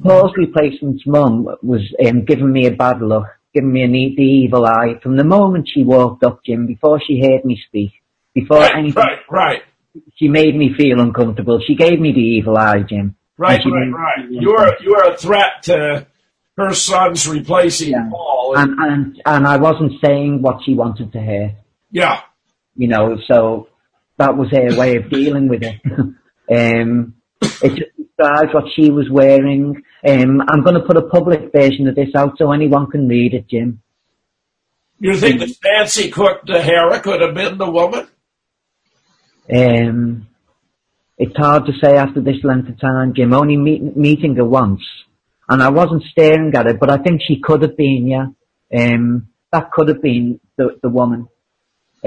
Paul's replacement's mum was um, giving me a bad look, giving me an e- the evil eye from the moment she walked up, Jim, before she heard me speak, before Right, anything, right, right, she made me feel uncomfortable. She gave me the evil eye, Jim. right, right, right. You are you are a threat to her son's replacing Yeah. Paul. And, and, and I wasn't saying what she wanted to hear. yeah, you know, so that was her way of dealing with it. *laughs* um, it describes what she was wearing. Um, I'm going to put a public version of this out so anyone can read it, Jim. you think that Nancy Cook Hera could have been the woman? Um, it's hard to say after this length of time, Jim. Only meet, meeting her once, and I wasn't staring at her, but I think she could have been, yeah. Um, that could have been the the woman.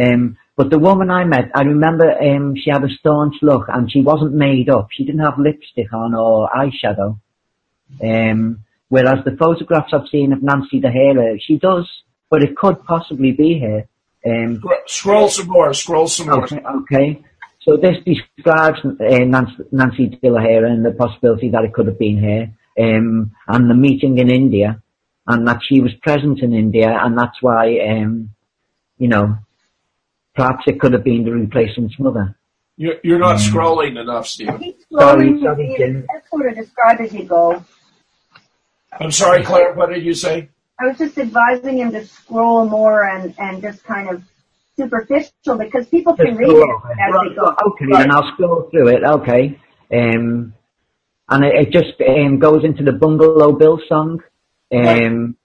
Um, but the woman I met, I remember um, she had a staunch look, and she wasn't made up. She didn't have lipstick on or eyeshadow. Um, Whereas the photographs I've seen of Nancy D'Hara, she does, but it could possibly be her. Um, Scroll some more. Scroll some more. Okay, okay. So this describes uh, Nancy, Nancy De La Hare and the possibility that it could have been her, um, and the meeting in India, and that she was present in India, and that's why, um, you know, perhaps it could have been the replacement's mother. You're, you're not scrolling enough, Stephen. Keep Sorry, scrolling, sorry, you Jim. just sort of describe as you go. I'm sorry, Claire. What did you say? I was just advising him to scroll more and, and just kind of superficial because people can read it as they go. Okay, then I'll scroll through it. Okay, um, and it, it just um, goes into the Bungalow Bill song, um,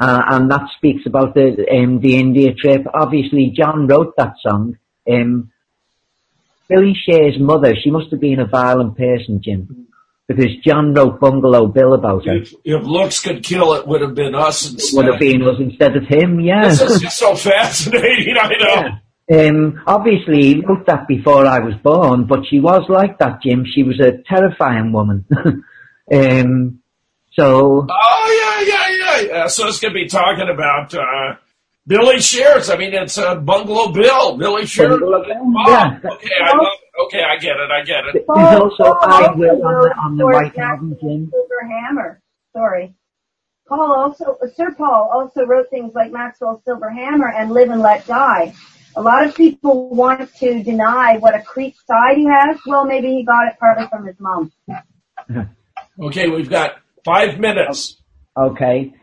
uh, and that speaks about the um, the India trip. Obviously, John wrote that song. Um, Billy Shear's mother, she must have been a violent person, Jim, because John wrote Bungalow Bill about her. If, if looks could kill, it would have been us instead. Would have been us instead of him, yeah. This is *laughs* just so fascinating. I know. Um, obviously, he wrote that before I was born, but she was like that, Jim. She was a terrifying woman. *laughs* um, so, Oh yeah, yeah, yeah, yeah. So it's gonna be talking about uh, Billy Shears. I mean, it's uh, Bungalow Bill. Billy Shears. Bungalow Bill, Oh, yeah. Okay, I love it. Okay, I get it. I get it. there's also Paul I Will on the, on the White Jackson Album, Jim. Silver Hammer. Sorry. Paul also, uh, Sir Paul also wrote things like Maxwell's Silver Hammer and Live and Let Die. A lot of people want to deny what a creep side he has. Well, maybe he got it partly from his mom. Okay, we've got five minutes. Okay.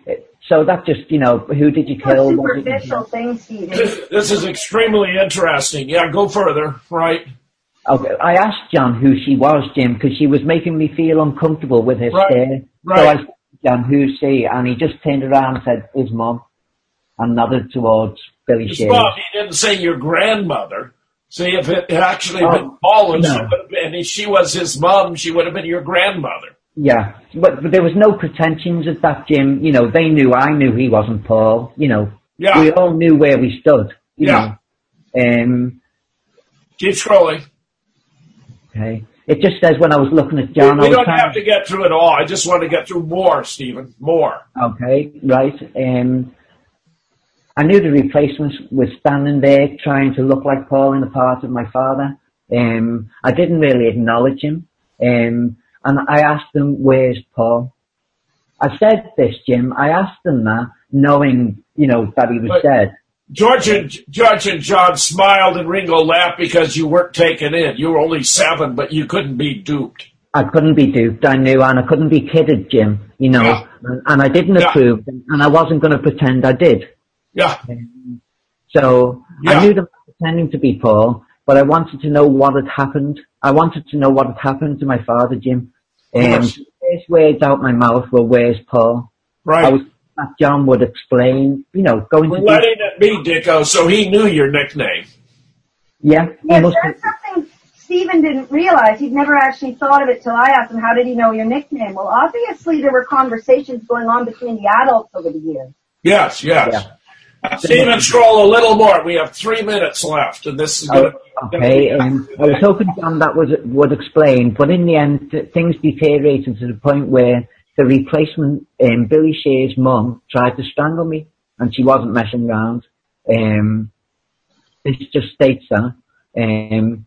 So that just, you know, who did you kill? What did you Superficial things, Stephen. This, this is extremely interesting. Yeah, go further. Right. Okay, I asked John who she was, Jim, because she was making me feel uncomfortable with her Right, stare. So right. I said, John, who's she? And he just turned around and said, his mum, and nodded towards Billy His Shears. mom, he didn't say your grandmother. See, if it had actually Oh, been Paul and, she no. would have and she was his mom, she would have been your grandmother. Yeah, but, but there was no pretensions at that, Jim. You know, they knew I knew he wasn't Paul. You know, Yeah. we all knew where we stood. You Yeah. know, um, Keep scrolling. okay. It just says when I was looking at We, John, I we don't have to get through it all. I just want to get through more, Stephen. More. Okay, right. Um, I knew the replacements was standing there trying to look like Paul in the part of my father. Um, I didn't really acknowledge him. Um, and I asked them, where's Paul? I said this, Jim. I asked them that knowing, you know, that he was But- dead. George and George and John smiled and Ringo laughed because you weren't taken in. You were only seven, but you couldn't be duped. I couldn't be duped, I knew, and I couldn't be kidded, Jim, you know, Yeah. and, and I didn't Yeah. approve, and I wasn't going to pretend I did. Yeah. So Yeah. I knew them pretending to be Paul, but I wanted to know what had happened. I wanted to know what had happened to my father, Jim. And course. the first words out my mouth were, "Where's Paul?" Right. I was that John would explain, you know, going We're to letting it be, Dicko, so he knew your nickname. yeah, he Yes, must that's something Stephen didn't realize. He'd never actually thought of it till I asked him, how did he know your nickname? Well, obviously there were conversations going on between the adults over the years. Yes, yes. Stephen, scroll a little more. We have three minutes left, and this is going to. Oh, okay, um, I was hoping John that was would explain, but in the end, things deteriorated to the point where the replacement, um, Billy Shear's mum, tried to strangle me, and she wasn't messing around. Um, this just states that. Um,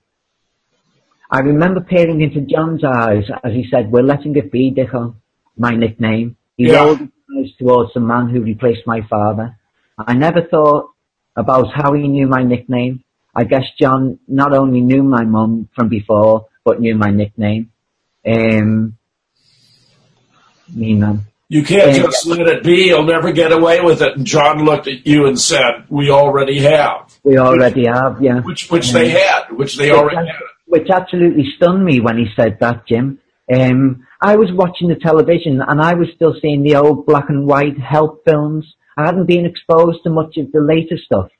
I remember peering into John's eyes as he said, "We're letting it be, Dicko." My nickname. He Yeah. rolled his eyes towards the man who replaced my father. I never thought about how he knew my nickname. I guess John not only knew my mum from before, but knew my nickname. Um, me man. You can't Yeah. just let it be. You'll never get away with it. And John looked at you and said, "We already have," We already have, yeah. which which they had, which they already had. which absolutely stunned me when he said that, Jim. Um, I was watching the television and I was still seeing the old black and white help films. I hadn't been exposed to much of the later stuff.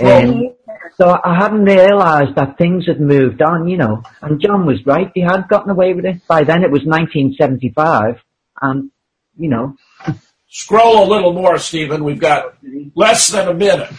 Um, so I hadn't realised that things had moved on, you know. And John was right; he had gotten away with it. By then, it was 1975, and you know, Scroll a little more, Stephen. We've got less than a minute.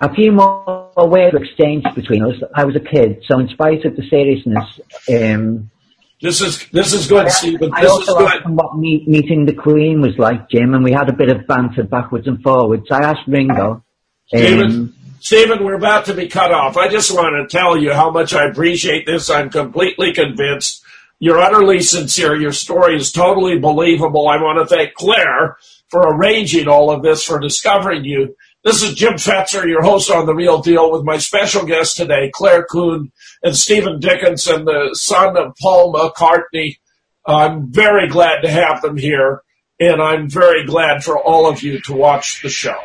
a few more words exchanged between us. I was a kid, so in spite of the seriousness, um, This is this is good, Stephen. I This is also asked good. him what meet, meeting the Queen was like, Jim, and we had a bit of banter backwards and forwards. I asked Ringo. Stephen, um, Stephen, we're about to be cut off. I just want to tell you how much I appreciate this. I'm completely convinced. You're utterly sincere. Your story is totally believable. I want to thank Claire for arranging all of this, for discovering you. This is Jim Fetzer, your host on The Real Deal, with my special guest today, Claire Kuehn and Stephen Dickinson, the son of Paul McCartney. I'm very glad to have them here, and I'm very glad for all of you to watch the show.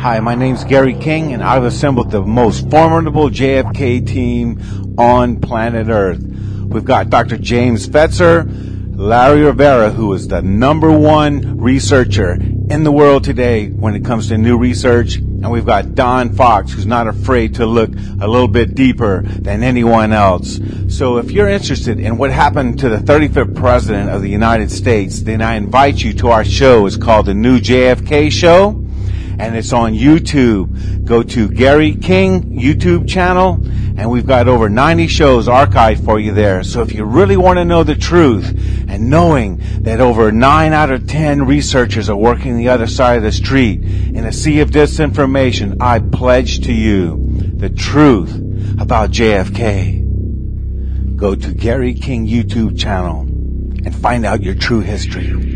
Hi, my name's Gary King, and I've assembled the most formidable JFK team on planet Earth. We've got Dr. James Fetzer, Larry Rivera, who is the number one researcher in the world today when it comes to new research, and we've got Don Fox, who's not afraid to look a little bit deeper than anyone else. So if you're interested in what happened to the 35th President of the United States, then I invite you to our show. It's called The New JFK Show and it's on YouTube. Go to Gary King YouTube channel, and we've got over 90 shows archived for you there. So if you really want to know the truth, and knowing that over 9 out of 10 researchers are working the other side of the street in a sea of disinformation, I pledge to you the truth about JFK. Go to Gary King YouTube channel and find out your true history.